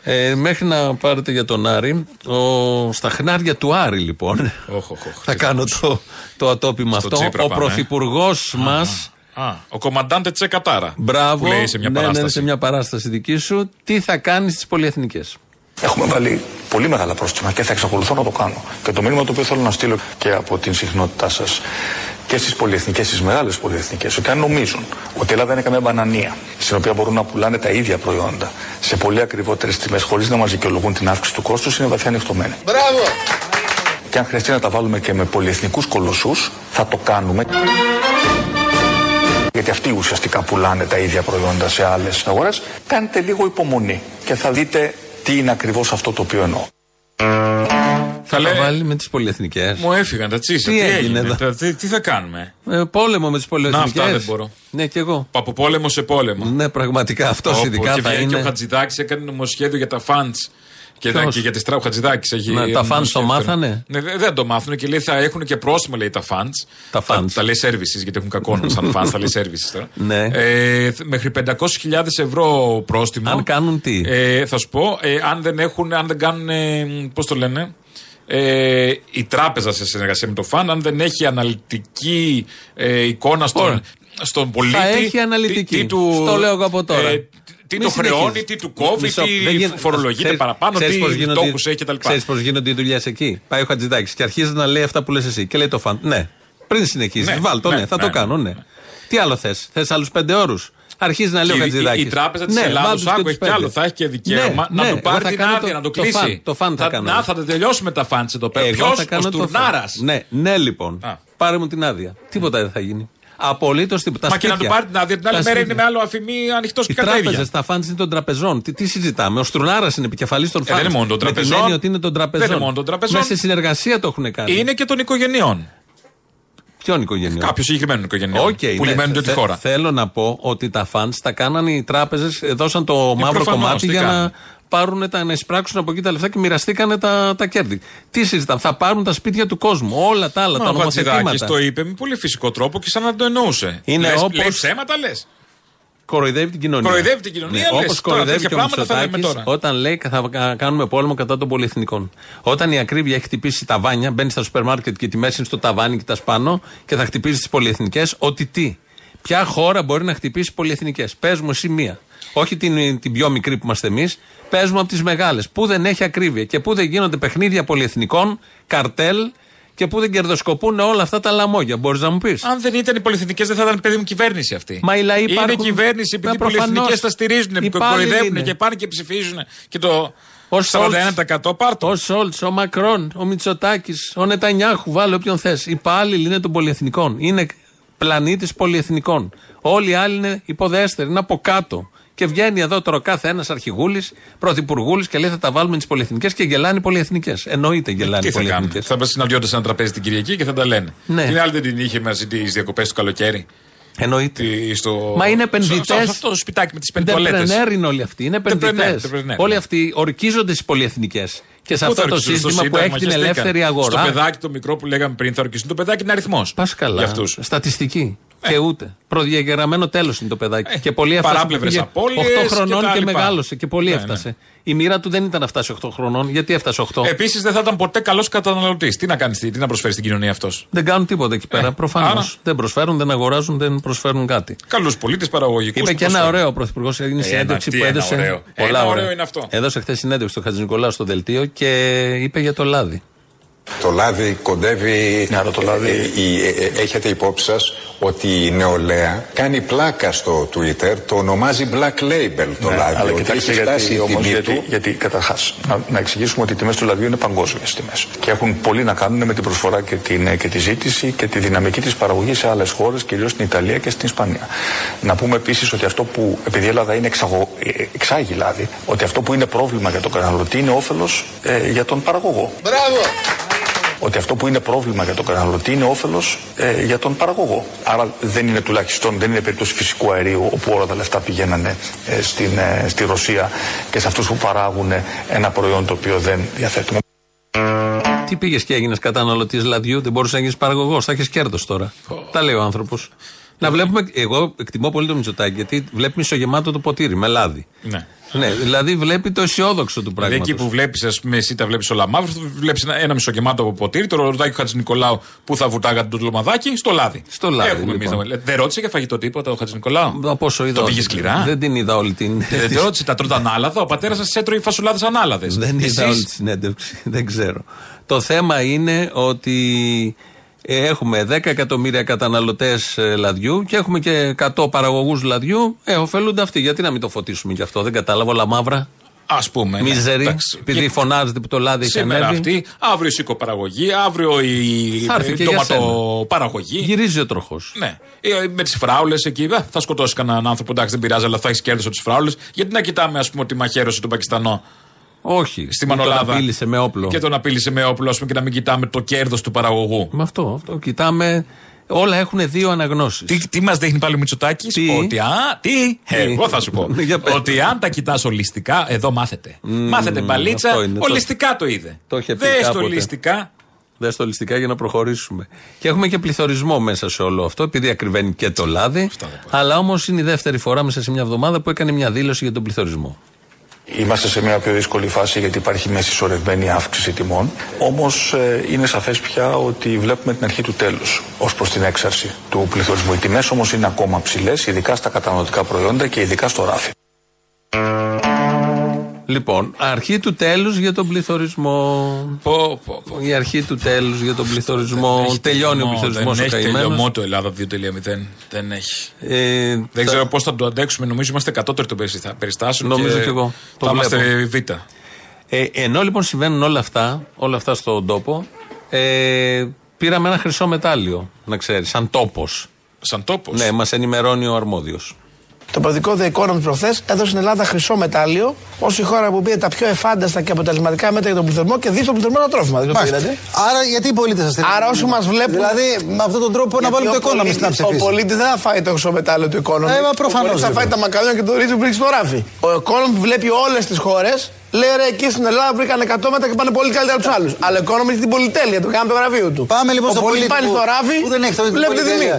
Ε, μέχρι να πάρετε για τον Άρη, ο, στα χνάρια του Άρη λοιπόν, Όχ, όχ, όχ. θα κάνω το, το ατόπιμα Στο αυτό. Τσίπρα ο πάμε, ε. πρωθυπουργός μα, Α, ο κομμαντάντε Τσεκατάρα. μπράβο, Που λέει σε μια ναι, ναι, παράσταση. σε μια παράσταση δική σου, τι θα κάνει στις πολυεθνικές; Έχουμε βάλει πολύ μεγάλα πρόστιμα και θα εξακολουθώ να το κάνω. Και το μήνυμα το οποίο θέλω να στείλω και από την συχνότητά σας και στις πολυεθνικές, στις μεγάλες πολυεθνικές, ότι αν νομίζουν ότι η Ελλάδα είναι καμία μπανανία, στην οποία μπορούν να πουλάνε τα ίδια προϊόντα σε πολύ ακριβότερες τιμές, χωρίς να μας δικαιολογούν την αύξηση του κόστους, είναι βαθιά ανοιχτωμένοι. Μπράβο! Και αν χρειαστεί να τα βάλουμε και με πολυεθνικούς κολοσσούς, θα το κάνουμε. γιατί αυτοί ουσιαστικά πουλάνε τα ίδια προϊόντα σε άλλες αγορές. Κάντε λίγο υπομονή και θα δείτε τι είναι ακριβώς αυτό το οποίο εννοώ. Θα λέει- βάλει με τις πολυεθνικές. Μου έφυγαν τα τσίσα. Τι Τι, έγινε έγινε, εδώ; τα- τι, τι θα κάνουμε; Ε, πόλεμο με τις πολυεθνικέ. αυτά δεν μπορώ. Ναι, και εγώ. Από πόλεμο σε πόλεμο. Ναι, πραγματικά αυτός Όπου ειδικά και θα βγαίνει και ο είναι. Χατζηδάκης έκανε νομοσχέδιο για τα φαντ. Και, Ποιος; και για τι τράπεζε Χατζηδάκης έχει. Ναι, τα funds νομοσχέδιο. το μάθανε; Ναι, δε- δεν το μάθουν και λέει θα έχουν και πρόστιμο λέει τα funds. Τα funds. Τα, λέει services γιατί έχουν κακό όνομα σαν funds, τα λέει services τώρα. Ναι. Ε, θ- μέχρι 500.000 ευρώ πρόστιμο. Αν κάνουν τι; Ε, θα σου πω, ε, αν δεν έχουν, αν δεν κάνουν. Ε, Πώς το λένε. Ε, η τράπεζα σε συνεργασία με το φαν, αν δεν έχει αναλυτική ε, εικόνα στον, Ωραία. στον πολίτη. Θα έχει αναλυτική. Τι, τι του, Στο λέω εγώ από τώρα. ε, τι Μη το χρεώνει, συνεχίζεις. τι του κόβει, Μισό, τι δεν γίν- φορολογείται ξέρεις- παραπάνω, ξέρεις τι πώς γίνονται- τόκους έχει κτλ. Ξέρεις πώς γίνονται οι δουλειές εκεί. Πάει ο Χατζηδάκης και αρχίζει να λέει αυτά που λες εσύ. Και λέει το φαν. Ναι, πριν συνεχίσει, Ναι, βάλ το, ναι, ναι, θα ναι, το ναι, κάνω, ναι. ναι. Τι άλλο θες, θες άλλους πέντε ώρου. Αρχίζει να λέει ο Και η- Χατζηδάκης. η, η τράπεζα της Ελλάδος, άκου, έχει κι άλλο. Θα έχει και δικαίωμα Ναι, να ναι, του πάρει εγώ θα την κάνω άδεια, το- να το το κλείσει. φαν, το φαν θα κάνω. Να, θα τα τελειώσουμε τα φαντ εδώ πέρα. Εγώ Ποιο, θα ο κάνω το Στουρνάρας. φαν. Ναι, ναι, λοιπόν. Α. Πάρε μου την άδεια. Τίποτα δεν θα γίνει. Απολύτως τίποτα. Τα Μα και να του σπίτια. πάρει την άδεια την άλλη Τα μέρα σπίτια. είναι με άλλο αφημί ανοιχτός Οι και κατέβια. τράπεζες, τα φαντ είναι των τραπεζών. Τι, τι συζητάμε. Ο Στρουνάρας είναι επικεφαλής των Ε, φαντ. δεν είναι μόνο των Με την τραπεζών. έννοια ότι είναι των τραπεζών. Δεν είναι μόνο των τραπεζών. Μέσα σε συνεργασία το έχουν κάνει. Είναι και των οικογενειών. Ποιον οικογενειών; Κάποιο συγκεκριμένο οικογενειών. Οκ, που ναι, λιμένονται τη θε- χώρα. Θέλω να πω ότι τα funds τα κάνανε οι τράπεζες, δώσαν το μαύρο προφανώς, κομμάτι τι για κάνουν. να πάρουν τα, να εισπράξουν από εκεί τα λεφτά και μοιραστήκανε τα, τα κέρδη. Τι συζητάμε, θα πάρουν τα σπίτια του κόσμου. Όλα τα άλλα, Μα τα ο Χατζηδάκης νομοθετήματα. το είπε με πολύ φυσικό τρόπο και σαν να το εννοούσε. Είναι λες, όπως- Λέει ψέματα λες. Κοροϊδεύει την κοινωνία. Κοροϊδεύει την κοινωνία, λες. Όπως Τώρα κοροϊδεύει τέτοια και ο πράγματα θα λέμε Μητσοτάκης τώρα. όταν λέει θα κα- κάνουμε πόλεμο κατά των πολυεθνικών. Όταν η ακρίβεια έχει χτυπήσει τα βάνια, μπαίνει στα σούπερ μάρκετ και τη μέση είναι στο ταβάνι και τα σπάνω και θα χτυπήσει τις πολυεθνικές, ότι τι; Ποια χώρα μπορεί να χτυπήσει πολυεθνικές; Πες μου εσύ μία. Όχι την, την πιο μικρή που είμαστε εμείς. Πε μου από τις μεγάλες. Πού δεν έχει ακρίβεια και πού δεν γίνονται παιχνίδια πολυεθνικών, καρτέλ και πού δεν κερδοσκοπούν όλα αυτά τα λαμόγια. Μπορείς να μου πεις; Αν δεν ήταν οι πολυεθνικές, δεν θα ήταν παιδί μου κυβέρνηση αυτή. Μα οι λαοί Είναι υπάρχουν- κυβέρνηση επειδή Μα οι πολυεθνικές προφανώς. τα στηρίζουν, που Υπάλληλοι κοροϊδεύουν είναι. και πάνε και ψηφίζουν. Και το Ο 41% πάρτο. Ο Σόλτς, ο Μακρόν, ο Μητσοτάκης, ο Νετανιάχου, βάλε όποιον θες. Οι υπάλληλοι είναι των πολυεθνικών. Είναι πλανήτης πολυεθνικών. Όλοι οι άλλοι είναι υποδέστεροι, είναι από κάτω. Και βγαίνει εδώ τώρα κάθε ένας αρχηγούλης, πρωθυπουργούλης και λέει θα τα βάλουμε τις πολυεθνικές και γελάνε οι πολυεθνικές. Εννοείται γελάνε Τι οι θα κάνουν; πολυεθνικές. Θα συναντιόνται σε ένα τραπέζι την Κυριακή και θα τα λένε. Ναι. Την άλλη δεν την είχε μαζί τις διακοπές του καλοκαίρι. Εννοείται. Τι- Στο... Μα είναι σε- επενδυτές. Σε αυτό το σπιτάκι με τις πέντε τουαλέτε. Entrepreneur είναι όλοι αυτοί. Είναι επενδυτές. entrepreneur, ναι. Όλοι αυτοί ορκίζονται στις πολυεθνικές. Και σε Πού αυτό θα το ορκιστούν στο σύστημα που Σύνταγμα, έχει την χεστήκαν. ελεύθερη αγορά. Στο παιδάκι το μικρό που λέγαμε πριν θα ορκιστούν. Το παιδάκι είναι αριθμό. Πας καλά. Για αυτούς. Στατιστική. Και ούτε. Προδιαγεγραμμένο τέλος είναι το παιδάκι. Ε, και πολύ έφτασε. παράπλευρες πήγε απώλειες 8 και χρονών τα και, λοιπά. μεγάλωσε. Και πολύ Ναι, έφτασε. Η μοίρα του δεν ήταν να φτάσει 8 χρονών. Γιατί έφτασε 8. Επίσης δεν θα ήταν ποτέ καλός καταναλωτής. Τι να κάνεις, τι να προσφέρει στην κοινωνία αυτός; δεν κάνουν τίποτα εκεί πέρα. Ε, Προφανώς. άρα. Δεν προσφέρουν, δεν αγοράζουν, δεν προσφέρουν κάτι. Καλούς πολίτες παραγωγικούς. Είπε και ένα ωραίο ο Πρωθυπουργός. Έγινε Ε, συνέντευξη ένα, που τι ένα έδωσε. ωραίο. Πολλά Ένα ωραία. ωραίο είναι αυτό. Έδωσε χθες συνέντευξη στο Χατζη Νικολάου στο δελτίο και είπε για το λάδι. Το λάδι κοντεύει. Ναι, αλλά το λάδι- ε, η- ε, ε, έχετε υπόψη σας ότι η νεολαία κάνει πλάκα στο Twitter, το ονομάζει black label το Ναι, λάδι. αλλά ότι κοιτάξτε έχει φτάσει γιατί, η όμως, τιμή γιατί, του. γιατί καταρχάς να, να εξηγήσουμε ότι οι τιμές του λαδιού είναι παγκόσμιες τιμές και έχουν πολύ να κάνουν με την προσφορά και, την, και τη ζήτηση και τη δυναμική της παραγωγής σε άλλες χώρες, κυρίως στην Ιταλία και στην Ισπανία. Να πούμε επίσης ότι αυτό που, επειδή η Ελλάδα είναι εξαγω, ε, εξάγει λάδι, ότι αυτό που είναι πρόβλημα για τον καταναλωτή είναι όφελος ε, για τον παραγωγό. Ότι αυτό που είναι πρόβλημα για τον καταναλωτή είναι όφελος ε, για τον παραγωγό. Άρα δεν είναι τουλάχιστον, δεν είναι περίπτωση φυσικού αερίου όπου όλα τα λεφτά πηγαίνανε ε, στην, ε, στη Ρωσία και σε αυτούς που παράγουν ένα προϊόν το οποίο δεν διαθέτουμε. Τι πήγες και έγινες καταναλωτής λαδιού, δεν μπορούσες να γίνεις παραγωγός. Θα έχεις κέρδος τώρα. Τα λέει ο άνθρωπος. Να βλέπουμε, εγώ εκτιμώ πολύ το Μητσοτάκη γιατί βλέπει μισογεμάτο το ποτήρι με λάδι. Ναι. Ναι, δηλαδή βλέπει το αισιόδοξο του Δηλαδή πράγματος. εκεί που βλέπεις, ας πούμε, εσύ τα βλέπεις όλα μαύρα, βλέπεις ένα, ένα μισογεμάτο από ποτήρι, το ροδάκι του Χατζη Νικολάου που θα βουτάγατε το τλωμαδάκι στο λάδι. Στο λάδι, Έχουμε εμείς λοιπόν. να- Δεν ρώτησε για φαγητό τίποτα ο Χατζη Νικολάου. Από όσο είδα. Το όχι. πήγε σκληρά; Δεν την είδα όλη την. Δεν τη ρώτησε, τα τρώτα ανάλαδα. Ο πατέρας σας έτρωγε φασουλάδε ανάλαδες. Δεν είδα όλη τη συνέντευξη. Δεν ξέρω. Το θέμα είναι ότι ε, έχουμε 10 εκατομμύρια καταναλωτές λαδιού και έχουμε και 100 παραγωγούς λαδιού. Ε, ωφελούνται αυτοί. Γιατί να μην το φωτίσουμε κι αυτό. Δεν κατάλαβα όλα μαύρα. Α πούμε. ναι, Μίζερη, εντάξει. επειδή Και φωνάζετε που το λάδι έχει Σήμερα ανέβει. αυτή, αύριο η σικοπαραγωγή, αύριο η Θα έρθει και για ντοματοπαραγωγή. Γυρίζει ο τροχός. Ναι. Ε, Με τις φράουλες εκεί, ε, θα σκοτώσει κανέναν άνθρωπο, εντάξει δεν πειράζει, αλλά θα έχεις κέρδος από τις φράουλες. Γιατί να κοιτάμε, ας πούμε, τη μαχαίρωση του Πακιστανό Όχι. στη Τον Μανολάδα. απείλησε με όπλο. Και τον απείλησε με όπλο, ας πούμε, και να μην κοιτάμε το κέρδος του παραγωγού. Με αυτό, αυτό. Κοιτάμε. Όλα έχουν δύο αναγνώσεις. Τι, τι μας δείχνει πάλι ο Μητσοτάκης, Τι; Ότι α, τι, εγώ θα σου πω. Για πες. ότι αν τα κοιτάς ολιστικά, εδώ μάθετε. μάθετε μπαλίτσα, αυτό είναι, το- ολιστικά το είδε. το είχε πει Δες το κάποτε. ολιστικά. Δεν στο ληστικά για να προχωρήσουμε. Και έχουμε και πληθωρισμό μέσα σε όλο αυτό, επειδή ακριβένει και το λάδι. Αλλά όμως είναι η δεύτερη φορά μέσα σε μια εβδομάδα που έκανε μια δήλωση για τον πληθωρισμό. Είμαστε σε μια πιο δύσκολη φάση γιατί υπάρχει μια συσσωρευμένη αύξηση τιμών. Όμως είναι σαφές πια ότι βλέπουμε την αρχή του τέλους ως προς την έξαρση του πληθωρισμού. Οι τιμές όμως είναι ακόμα ψηλές, ειδικά στα καταναλωτικά προϊόντα και ειδικά στο ράφι. Λοιπόν, αρχή του τέλους για τον πληθωρισμό. Πω, πω, πω. Η αρχή του τέλους για τον πληθωρισμό. Έχει Τελειώνει ο τελειωμό, πληθωρισμός ο Δεν έχει καημένος. τελειωμό το Ελλάδα 2.0. Δεν έχει. Ε, Δεν θα- ξέρω πώς θα το αντέξουμε. Νομίζω είμαστε κατώτεροι των περιστα- περιστάσεων. Νομίζω κι εγώ. Το Θα είμαστε βλέπω. β. Ε, ενώ λοιπόν συμβαίνουν όλα αυτά, όλα αυτά στον τόπο, ε, πήραμε ένα χρυσό μετάλλιο, να ξέρεις, σαν τόπος. Σαν τόπος; Ναι, μας ενημερώνει ο αρμόδιος. Το περιοδικό The Economist προχθές έδωσε στην Ελλάδα χρυσό μετάλλιο ως η χώρα που πήρε τα πιο εφάνταστα και αποτελεσματικά μέτρα για τον πληθωρισμό και δει τον πληθωρισμό τα τρόφιμα. Δεν το Μάλιστα. πήρατε. Άρα γιατί οι πολίτες σας στέλνουν. Άρα όσοι μας βλέπουν. Δηλαδή με αυτόν τον τρόπο να βάλουν το Γιατί ο economy στην πολίτης- ψηφίσει. Ο πολίτης δεν θα φάει το χρυσό μετάλλιο του Economist. Ε, μα προφανώς, Ο πολίτης θα βέβαια. φάει τα μακαρόνια και το ρύζι που βρίσκει στο ράφι. Ο Economist βλέπει όλες τις χώρες. Λέει ρε, εκεί στην Ελλάδα βρήκαν 100 μέτρα και πάνε πολύ καλύτερα από τους άλλους. Αλλά ο Economist την πολυτέλεια, το κάνει το γραφείο του. Πάμε λοιπόν ο στο πολίτης πολίτη πάλι που- στο ράφι. που δεν έχει το- την βλέπει τη τιμή.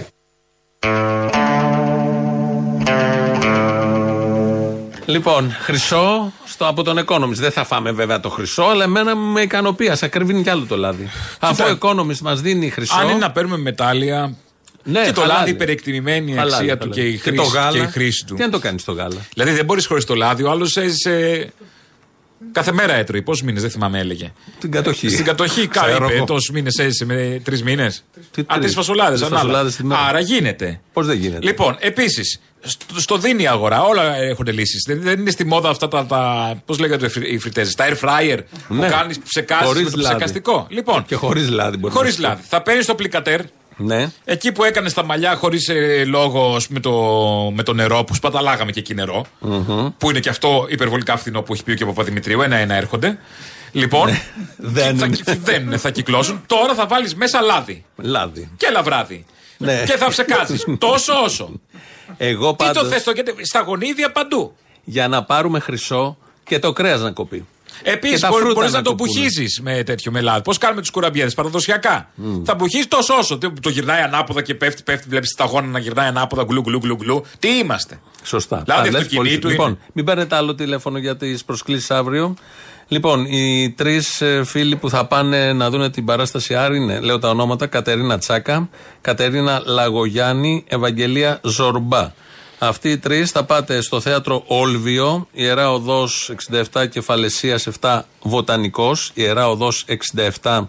Λοιπόν, χρυσό στο, από τον Economist. Δεν θα φάμε βέβαια το χρυσό, αλλά εμένα με ικανοποιεί. Α ακριβίνει κι άλλο το λάδι. Αφού ο Economist μας δίνει χρυσό. Αν είναι να παίρνουμε μετάλλια. Ναι, και το χαλάλι. λάδι υπερεκτιμημένη η Χαλάλι, αξία του χαλάλι. και η, το χρήση, γάλα. και η χρήση του. Τι να το κάνεις το γάλα; Δηλαδή δεν μπορείς χωρίς το λάδι. Ο άλλος έζησε. Κάθε μέρα έτρωγε. Πόσους μήνες, δεν θυμάμαι, έλεγε. Την κατοχή. Στην κατοχή, Ξέρω κάτι είπε. εγώ. Τόσους μήνες έζησε με τρεις μήνες. Τι Α, τρεις; τρεις φασολάδες. Τρεις φασολάδες τη μέρα. Άρα γίνεται. Πώς δεν γίνεται. Λοιπόν, επίσης, στο, στο δίνει η αγορά, όλα έχουν λύσεις. Δεν, δεν είναι στη μόδα αυτά τα. τα Πώς λέγονται οι φρυτέζε, τα air fryer Ναι. που κάνεις ψεκάσει Χωρίς με το λάδι. ψεκαστικό. Λοιπόν, Και χωρίς λάδι μπορείς χωρί να σου πει. λάδι. Θα παίρνεις το πλικατέρ, Ναι. Εκεί που έκανες τα μαλλιά χωρίς λόγος ας πούμε, το, με το νερό, που σπαταλάγαμε και εκεί νερό, Που είναι και αυτό υπερβολικά φθηνό που έχει πει και ο Παπαδημητρίου. Ένα-ένα έρχονται. Λοιπόν, Ναι. Δεν θα, είναι. δεν είναι, θα κυκλώσουν. Τώρα θα βάλεις μέσα λάδι Λάδι. και λαβράδι. Ναι. Και θα ψεκάζεις. τόσο όσο. Εγώ Τι το πάντως, θες, το στα γονίδια παντού. για να πάρουμε χρυσό και το κρέας να κοπεί. Και Επίση, τα μπορεί φρούτα να, να το κοπούνε. μπουχίζεις με τέτοιο με λάδι. Πώς κάνουμε τους κουραμπιέδε παραδοσιακά. Θα μπουχίζεις τόσο όσο. Τι- Το γυρνάει ανάποδα και πέφτει, πέφτει. Βλέπεις τα γόνα να γυρνάει ανάποδα. Γλου, γλου, γλου, γλου. Τι είμαστε. Σωστά. Λάδι Τα λες αυτοκινήτου πολύ- είναι. Λοιπόν, μην παίρνετε άλλο τηλέφωνο για τις προσκλήσεις αύριο. Λοιπόν, οι τρεις φίλοι που θα πάνε να δουν την παράσταση Άρη είναι, λέω τα ονόματα, Κατερίνα Τσάκα, Κατερίνα Λαγογιάννη, Ευαγγελία Ζορμπά. Αυτοί οι τρεις θα πάτε στο θέατρο Όλβιο, Ιερά Οδός 67, Κεφαλαισίας 7, Βοτανικός, Ιερά Οδός 67,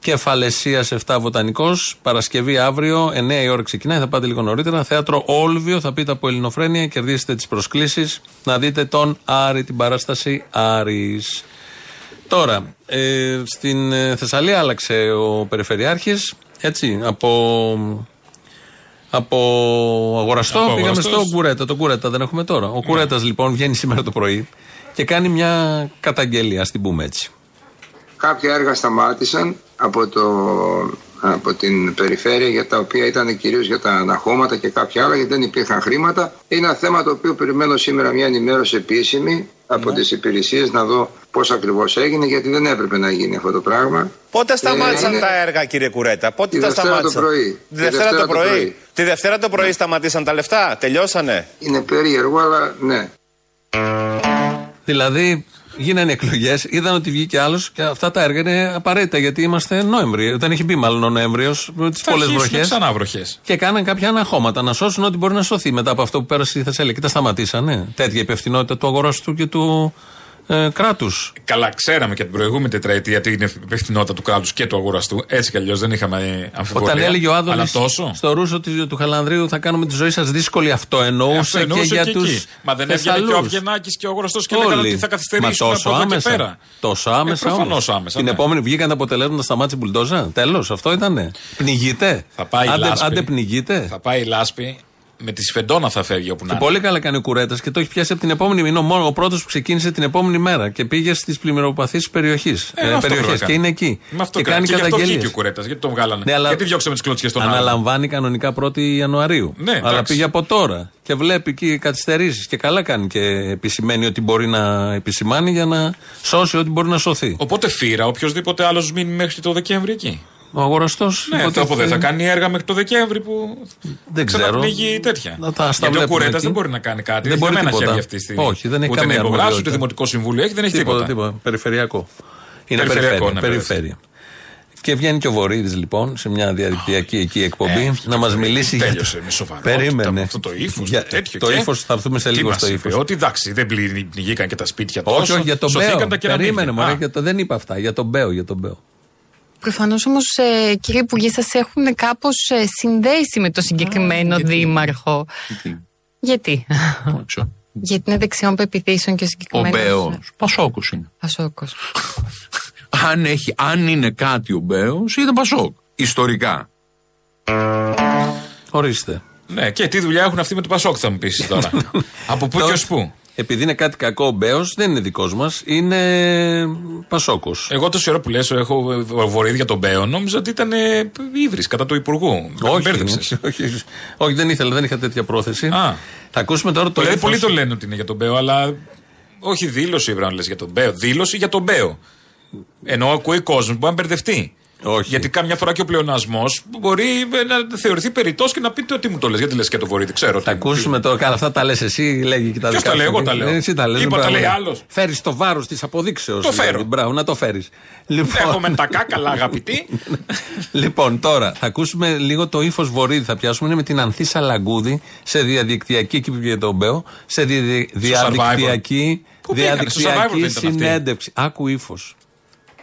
Κεφαλαισίας 7 Βοτανικός. Παρασκευή αύριο, 9 η ώρα ξεκινάει. Θα πάτε λίγο νωρίτερα. Θέατρο Όλβιο, θα πείτε από Ελληνοφρένεια. Κερδίσετε τις προσκλήσεις να δείτε τον Άρη, την παράσταση Άρης. Τώρα, ε, στην ε, Θεσσαλία άλλαξε ο Περιφερειάρχης, έτσι, από, από αγοραστό Από πήγαμε αγοραστός. στο Κουρέτα. Τον Κουρέτα δεν έχουμε τώρα. Ο Κουρέτας λοιπόν βγαίνει σήμερα το πρωί και κάνει μια καταγγελία, ας την πούμε έτσι. Κάποια έργα σταμάτησαν από, το, από την περιφέρεια για τα οποία ήταν κυρίως για τα αναχώματα και κάποια άλλα γιατί δεν υπήρχαν χρήματα. Είναι ένα θέμα το οποίο περιμένω σήμερα μια ενημέρωση επίσημη από τις υπηρεσίες να δω πώς ακριβώς έγινε γιατί δεν έπρεπε να γίνει αυτό το πράγμα. Πότε σταμάτησαν Ε, είναι- τα έργα, κύριε Κουρέτα, πότε Τη τα Δευτέρα το σταμάτησαν; πρωί. Τη Δευτέρα, το πρωί. Τη Δευτέρα το πρωί σταματήσαν τα λεφτά, τελειώσανε; Είναι περίεργο αλλά ναι. Δηλαδή, γίνανε εκλογές, είδαν ότι βγήκε άλλος και αυτά τα έργα είναι απαραίτητα γιατί είμαστε Νοέμβρη. Δεν έχει μπει μάλλον ο Νοέμβριος με τις Θα πολλές αρχίσουν βροχές. ξανά βροχές. Και κάναν κάποια αναχώματα να σώσουν ό,τι μπορεί να σωθεί μετά από αυτό που πέρασε στη Θεσσαλία. Και τα σταματήσανε. Τέτοια υπευθυνότητα του αγοραστού και του ε, κράτους. Καλά, ξέραμε και την προηγούμενη τετραετία την υπευθυνότητα του κράτους και του αγοραστού. Έτσι κι αλλιώς δεν είχαμε αμφιβολία. Όταν έλεγε ο Άδωνης Αλλά τόσο; στο Ρούσο της- του Χαλανδρίου θα κάνουμε τη ζωή σας δύσκολη, αυτό εννοούσε, Αυτό εννοούσε και για και τους. εκεί. Μα δεν έβγαινε και ο Αβγενάκη και ο αγοραστός και λέγανε ότι θα καθυστερήσουμε Μα από τόσο εδώ και άμεσα. πέρα. Τόσο άμεσα. Ε, προφανώς όμως. άμεσα, Την ναι. επόμενη βγήκαν τα αποτελέσματα, σταμάτησε η μπουλντόζα. Τέλος, αυτό ήτανε. Πνιγείτε. Θα πάει η άντε, λάσπη. άντε πνιγείτε. Θα πάει η λάσπη με τη σφεντόνα θα φεύγει όπου να Και είναι. πολύ καλά κάνει ο Κουρέτας και το έχει πιάσει από την επόμενη μήνα. Μόνο ο πρώτος που ξεκίνησε την επόμενη μέρα και πήγε στις πλημμυροπαθείς περιοχέ. Ε, αυτό πρέπει να περιοχές και κάνει. είναι εκεί. Με αυτό και κάνει. κάνει Και γι' αυτό καταγγελίες. βγήκε ο Κουρέτας. Γιατί τον βγάλανε. Ναι, αλλά- Γιατί διώξαμε τις κλωτσιές των άλλων. Αναλαμβάνει κανονικά 1η Ιανουαρίου. Ναι, αλλά εντάξει. πήγε από τώρα και βλέπει εκεί καθυστερήσεις. Και καλά κάνει και επισημαίνει ότι μπορεί να επισημάνει για να σώσει ό,τι μπορεί να σωθεί. Οπότε φύρα, οποιοδήποτε άλλος μείνει μέχρι το Δεκέμβρη εκεί. Ο αγοραστός. Ναι, αυτό που δεν θα κάνει έργα μέχρι το Δεκέμβρη που Δεν ξέρω. ξαναπνίγει τέτοια. Να τα- στα Γιατί ο βλέπουμε Κουρέτας εκεί. δεν μπορεί να κάνει κάτι. Δεν Δεν μπορεί μπορεί να τίποτα. χέρια αυτή τη στιγμή. Όχι, δεν έχει ούτε καμία να υπογράψει, ούτε αρμοδιότητα. δημοτικό συμβούλιο έχει, δεν έχει τίποτα. τίποτα. Περιφερειακό. Είναι Περιφερειακό, περιφέρεια. ναι, περιφέρεια. Και βγαίνει και ο Βορύδης λοιπόν σε μια διαδικτυακή εκεί εκπομπή να μας μιλήσει για. Τέλειωσε το- με σοβαρότητα. Περίμενε. με Αυτό το ύφος. Για- τέτοιο. το και- ύφος, θα έρθουμε σε Τι λίγο μας στο είπε, ύφος. Ότι εντάξει, δεν πλη- πνιγήκαν και τα σπίτια τόσο. Όχι, όχι, για τον σωθήκαν Μπέο. τα κεραμίδια. Περίμενε, μωρέ, Α, για το, δεν είπα αυτά. Για τον Μπέο, για τον Μπέο. Προφανώς όμως, ε, κύριε Υπουργέ, σας έχουν κάπως συνδέσει με το συγκεκριμένο δήμαρχο. Γιατί; γιατί; Είναι δεξιών πεπιθήσεων και ο Ο συγκεκριμένο. Μπέος. Πασόκος είναι. Πασόκος. Αν, έχει, αν είναι κάτι ο Μπέος, είναι Πασόκ. Ιστορικά. Ορίστε. Ναι, και τι δουλειά έχουν αυτοί με το Πασόκ, θα μου πεις τώρα. Από πού και ως πού; Επειδή είναι κάτι κακό ο Μπέος, δεν είναι δικός μας, είναι Πασόκος. Εγώ τόση ώρα που λες, έχω ε, βορείδι για τον Μπέο, νόμιζα ότι ήταν ύβρις κατά του Υπουργού. Με Όχι, μπέρδεψες. όχι, όχι, όχι, δεν ήθελα, δεν είχα τέτοια πρόθεση. Α. Θα ακούσουμε τώρα το Δηλαδή, ύφος. πολλοί το λένε ότι είναι για τον Μπέο, αλλά όχι δήλωση πρέπει να λες για τον Μπέο. Δήλωση για τον Μπέο. Ενώ ακούει κόσμο που μπορεί να μπερδευτεί. Όχι. Γιατί κάμια φορά και ο πλεονασμός μπορεί ε, να θεωρηθεί περιττός και να πείτε ότι μου το λες. Γιατί λες και το βορείδι, ξέρω. Θα ακούσουμε τώρα, καλά, αυτά τα λες εσύ, λέγει και τα Ποιος δικά τα λέει, σου. εγώ τα λέω. Ε, Εσύ τα λες, Είπα, μπράβο. τα λέει άλλος. Φέρεις το βάρος της αποδείξεως. Το φέρω. Μπράβο, να το φέρεις. Λοιπόν, Έχουμε τα κάκαλα, αγαπητοί. λοιπόν, τώρα θα ακούσουμε λίγο το ύφος Βορύδη. Θα πιάσουμε είναι με την Ανθίσα Λαγκούδη σε διαδικτυακή, εκεί που πήγε τον Μπέο, σε δι- διαδικτυακή, Πού πήγανε, στο Survivor διαδικτυακή δεν ήταν αυτή; συνέντευξη. Άκου ύφος.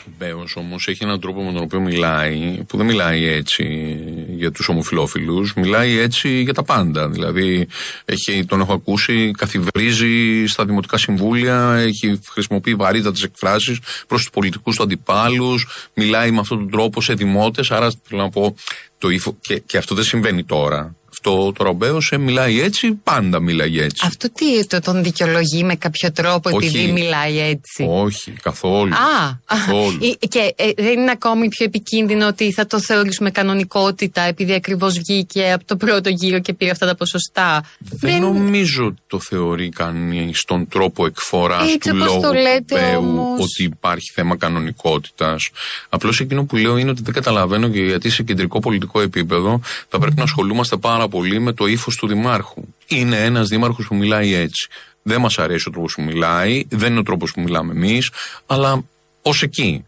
Ο Μπέος όμως έχει έναν τρόπο με τον οποίο μιλάει, που δεν μιλάει έτσι για τους ομοφυλόφιλους, μιλάει έτσι για τα πάντα. Δηλαδή, έχει, τον έχω ακούσει, καθιβρίζει στα δημοτικά συμβούλια, έχει χρησιμοποιεί βαρύτατες εκφράσεις προς τους πολιτικούς του αντιπάλους, μιλάει με αυτόν τον τρόπο σε δημότες. Άρα, θέλω να πω, το ύφο, και, και αυτό δεν συμβαίνει τώρα. Αυτό τώρα ο Μπέο μιλάει έτσι, πάντα μιλάει έτσι. Αυτό τι το, τον δικαιολογεί με κάποιο τρόπο Όχι. επειδή μιλάει έτσι; Όχι, καθόλου. Α, Καθόλου. Ε, και ε, δεν είναι ακόμη πιο επικίνδυνο ότι θα το θεωρήσουμε κανονικότητα επειδή ακριβώς βγήκε από το πρώτο γύρο και πήρε αυτά τα ποσοστά; Δεν νομίζω ότι το θεωρεί κανεί στον τρόπο εκφοράς Έτσι του όπως λόγου το του λέτε Μπέου όμως. ότι υπάρχει θέμα κανονικότητας. Απλώς εκείνο που λέω είναι ότι δεν καταλαβαίνω και γιατί σε κεντρικό πολιτικό επίπεδο θα πρέπει να ασχολούμαστε πάρα πολύ με το ύφος του Δημάρχου. Είναι ένας Δήμαρχος που μιλάει έτσι. Δεν μας αρέσει ο τρόπος που μιλάει, δεν είναι ο τρόπος που μιλάμε εμείς, αλλά ως εκεί.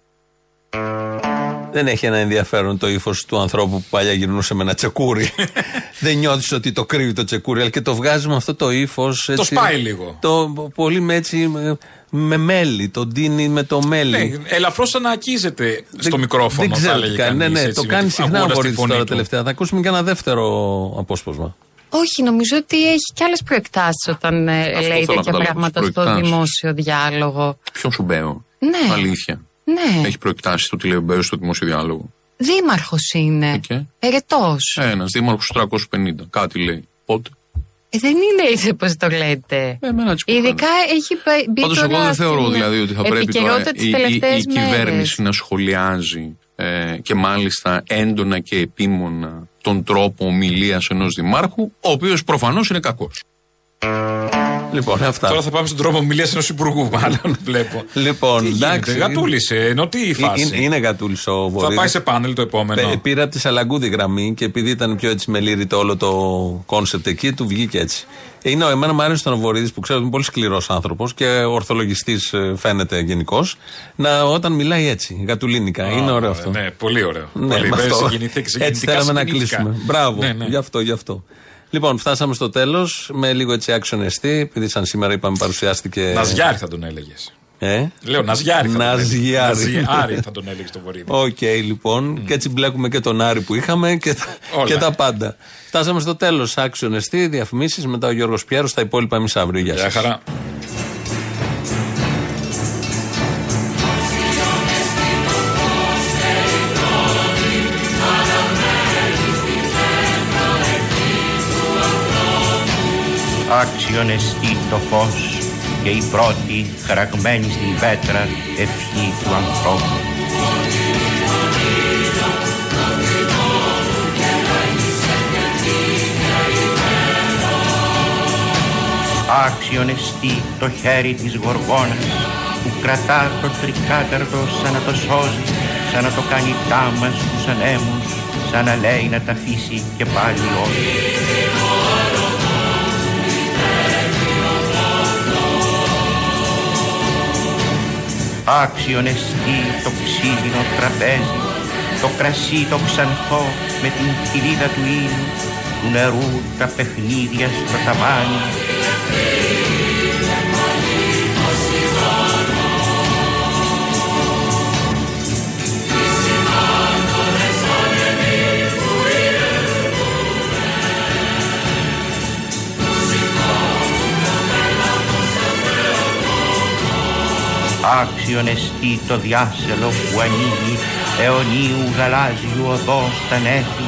Δεν έχει ένα ενδιαφέρον το ύφος του ανθρώπου που παλιά γυρνούσε με ένα τσεκούρι. Δεν νιώθεις ότι το κρύβει το τσεκούρι, αλλά και το βγάζει με αυτό το ύφος. Το σπάει λίγο. Το πολύ με έτσι. με- Με μέλι, το ντύνει με το μέλι. Ναι, ελαφρώς ανακίζεται στο μικρόφωνο. Δεν θα ξέρω τι έλεγε κάνει. Ναι, κανείς, ναι, έτσι, το με κάνει τη- συχνά ο ακούγοντας τη Βορύδης φωνή τώρα του. τελευταία. Θα ακούσουμε και ένα δεύτερο απόσπασμα. Όχι, νομίζω ότι έχει και άλλες προεκτάσεις όταν ε, Αυτό λέει θέλω να τέτοια καταλάβω, πράγματα τις στο προεκτάσεις. δημόσιο διάλογο. Ποιο σου Μπέο. Ναι. Αλήθεια. Ναι, Έχει προεκτάσει το τι λέει ο Μπέο στο δημόσιο διάλογο. δήμαρχος είναι. Και; Ερετός. ένας δήμαρχος 350. Κάτι λέει. Πότε; Ε, δεν είναι έτσι όπως το λέτε. Εμένα έτσι μου Ειδικά έχει μπει- μπει Πάντως, εγώ τώρα δεν θεωρώ στην δηλαδή ότι θα πρέπει τώρα επικαιρότητα τις η, η, τελευταίες η κυβέρνηση μέρες. να σχολιάζει ε, και μάλιστα έντονα και επίμονα τον τρόπο ομιλίας ενός δημάρχου, ο οποίος προφανώς είναι κακός. Λοιπόν, αυτά. Τώρα θα πάμε στον τρόπο ομιλίας ενός υπουργού, μάλλον βλέπω. Λοιπόν, Τι γίνεται, εντάξει. γατούλησε, ενώ τι η φάση. Είναι, είναι γατούλης ο Θα Βορύδης. πάει σε πάνελ το επόμενο. Πε- Πήρε από τη Σαλαγκούδη γραμμή και επειδή ήταν πιο έτσι μελίρρυτο όλο το concept εκεί, του βγήκε έτσι. Είναι ο εμένα μου άρεσε τον Βορίδης που ξέρω ότι είναι πολύ σκληρός άνθρωπος και ορθολογιστής φαίνεται γενικώς. Να όταν μιλάει έτσι, γατουλίνικα. είναι ωραίο αυτό. Ναι, πολύ ωραίο. Ναι, πολύ. με Βέβαια, αυτό. συγκινηθήκα- Έτσι συγκινητικά θέλαμε να συγκινήθηκα. κλείσουμε. Μπράβο. Ναι, ναι. Γι' αυτό, γι' αυτό. Λοιπόν, φτάσαμε στο τέλος με λίγο έτσι άξιον εστί, επειδή σαν σήμερα είπαμε παρουσιάστηκε. Ναζιάρη θα τον έλεγες. Ε; Λέω Ναζιάρη. θα τον έλεγες. Ναζιάρη. Ναζιάρη θα τον έλεγες στο Βορίδη. Οκ, λοιπόν. Και έτσι μπλέκουμε και τον Άρη που είχαμε και τα, Όλα. και τα πάντα. Φτάσαμε στο τέλος. Άξιον εστί, διαφημίσεις. Μετά ο Γιώργος Πιέρος. Τα υπόλοιπα εμείς αύριο. Γεια Γεια άξιον εστί το φως και η πρώτη χαραγμένη στην πέτρα ευχή του ανθρώπου. Άξιον εστί το χέρι της γοργόνας που κρατά το τρικάταρτο σαν να το σώζει, σαν να το κάνει τάμα στους ανέμους, σαν να λέει να τα αφήσει και πάλι όχι. Άξιον εστί το ξύλινο τραπέζι, το κρασί το ξανθό με την κοιλίδα του ήλιου, του νερού τα παιχνίδια στο ταβάνι. Άξιον εστί το διάσελο που ανοίγει αιωνίου γαλάζιου οδός στα νέφη.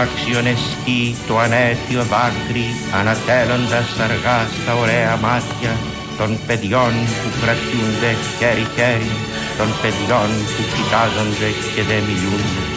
Άξιον εστί το ανέτιο δάκρυ ανατέλλοντας αργά στα ωραία μάτια των παιδιών που κρατιούνται χέρι-χέρι των παιδιών που κοιτάζονται και δεν μιλούν.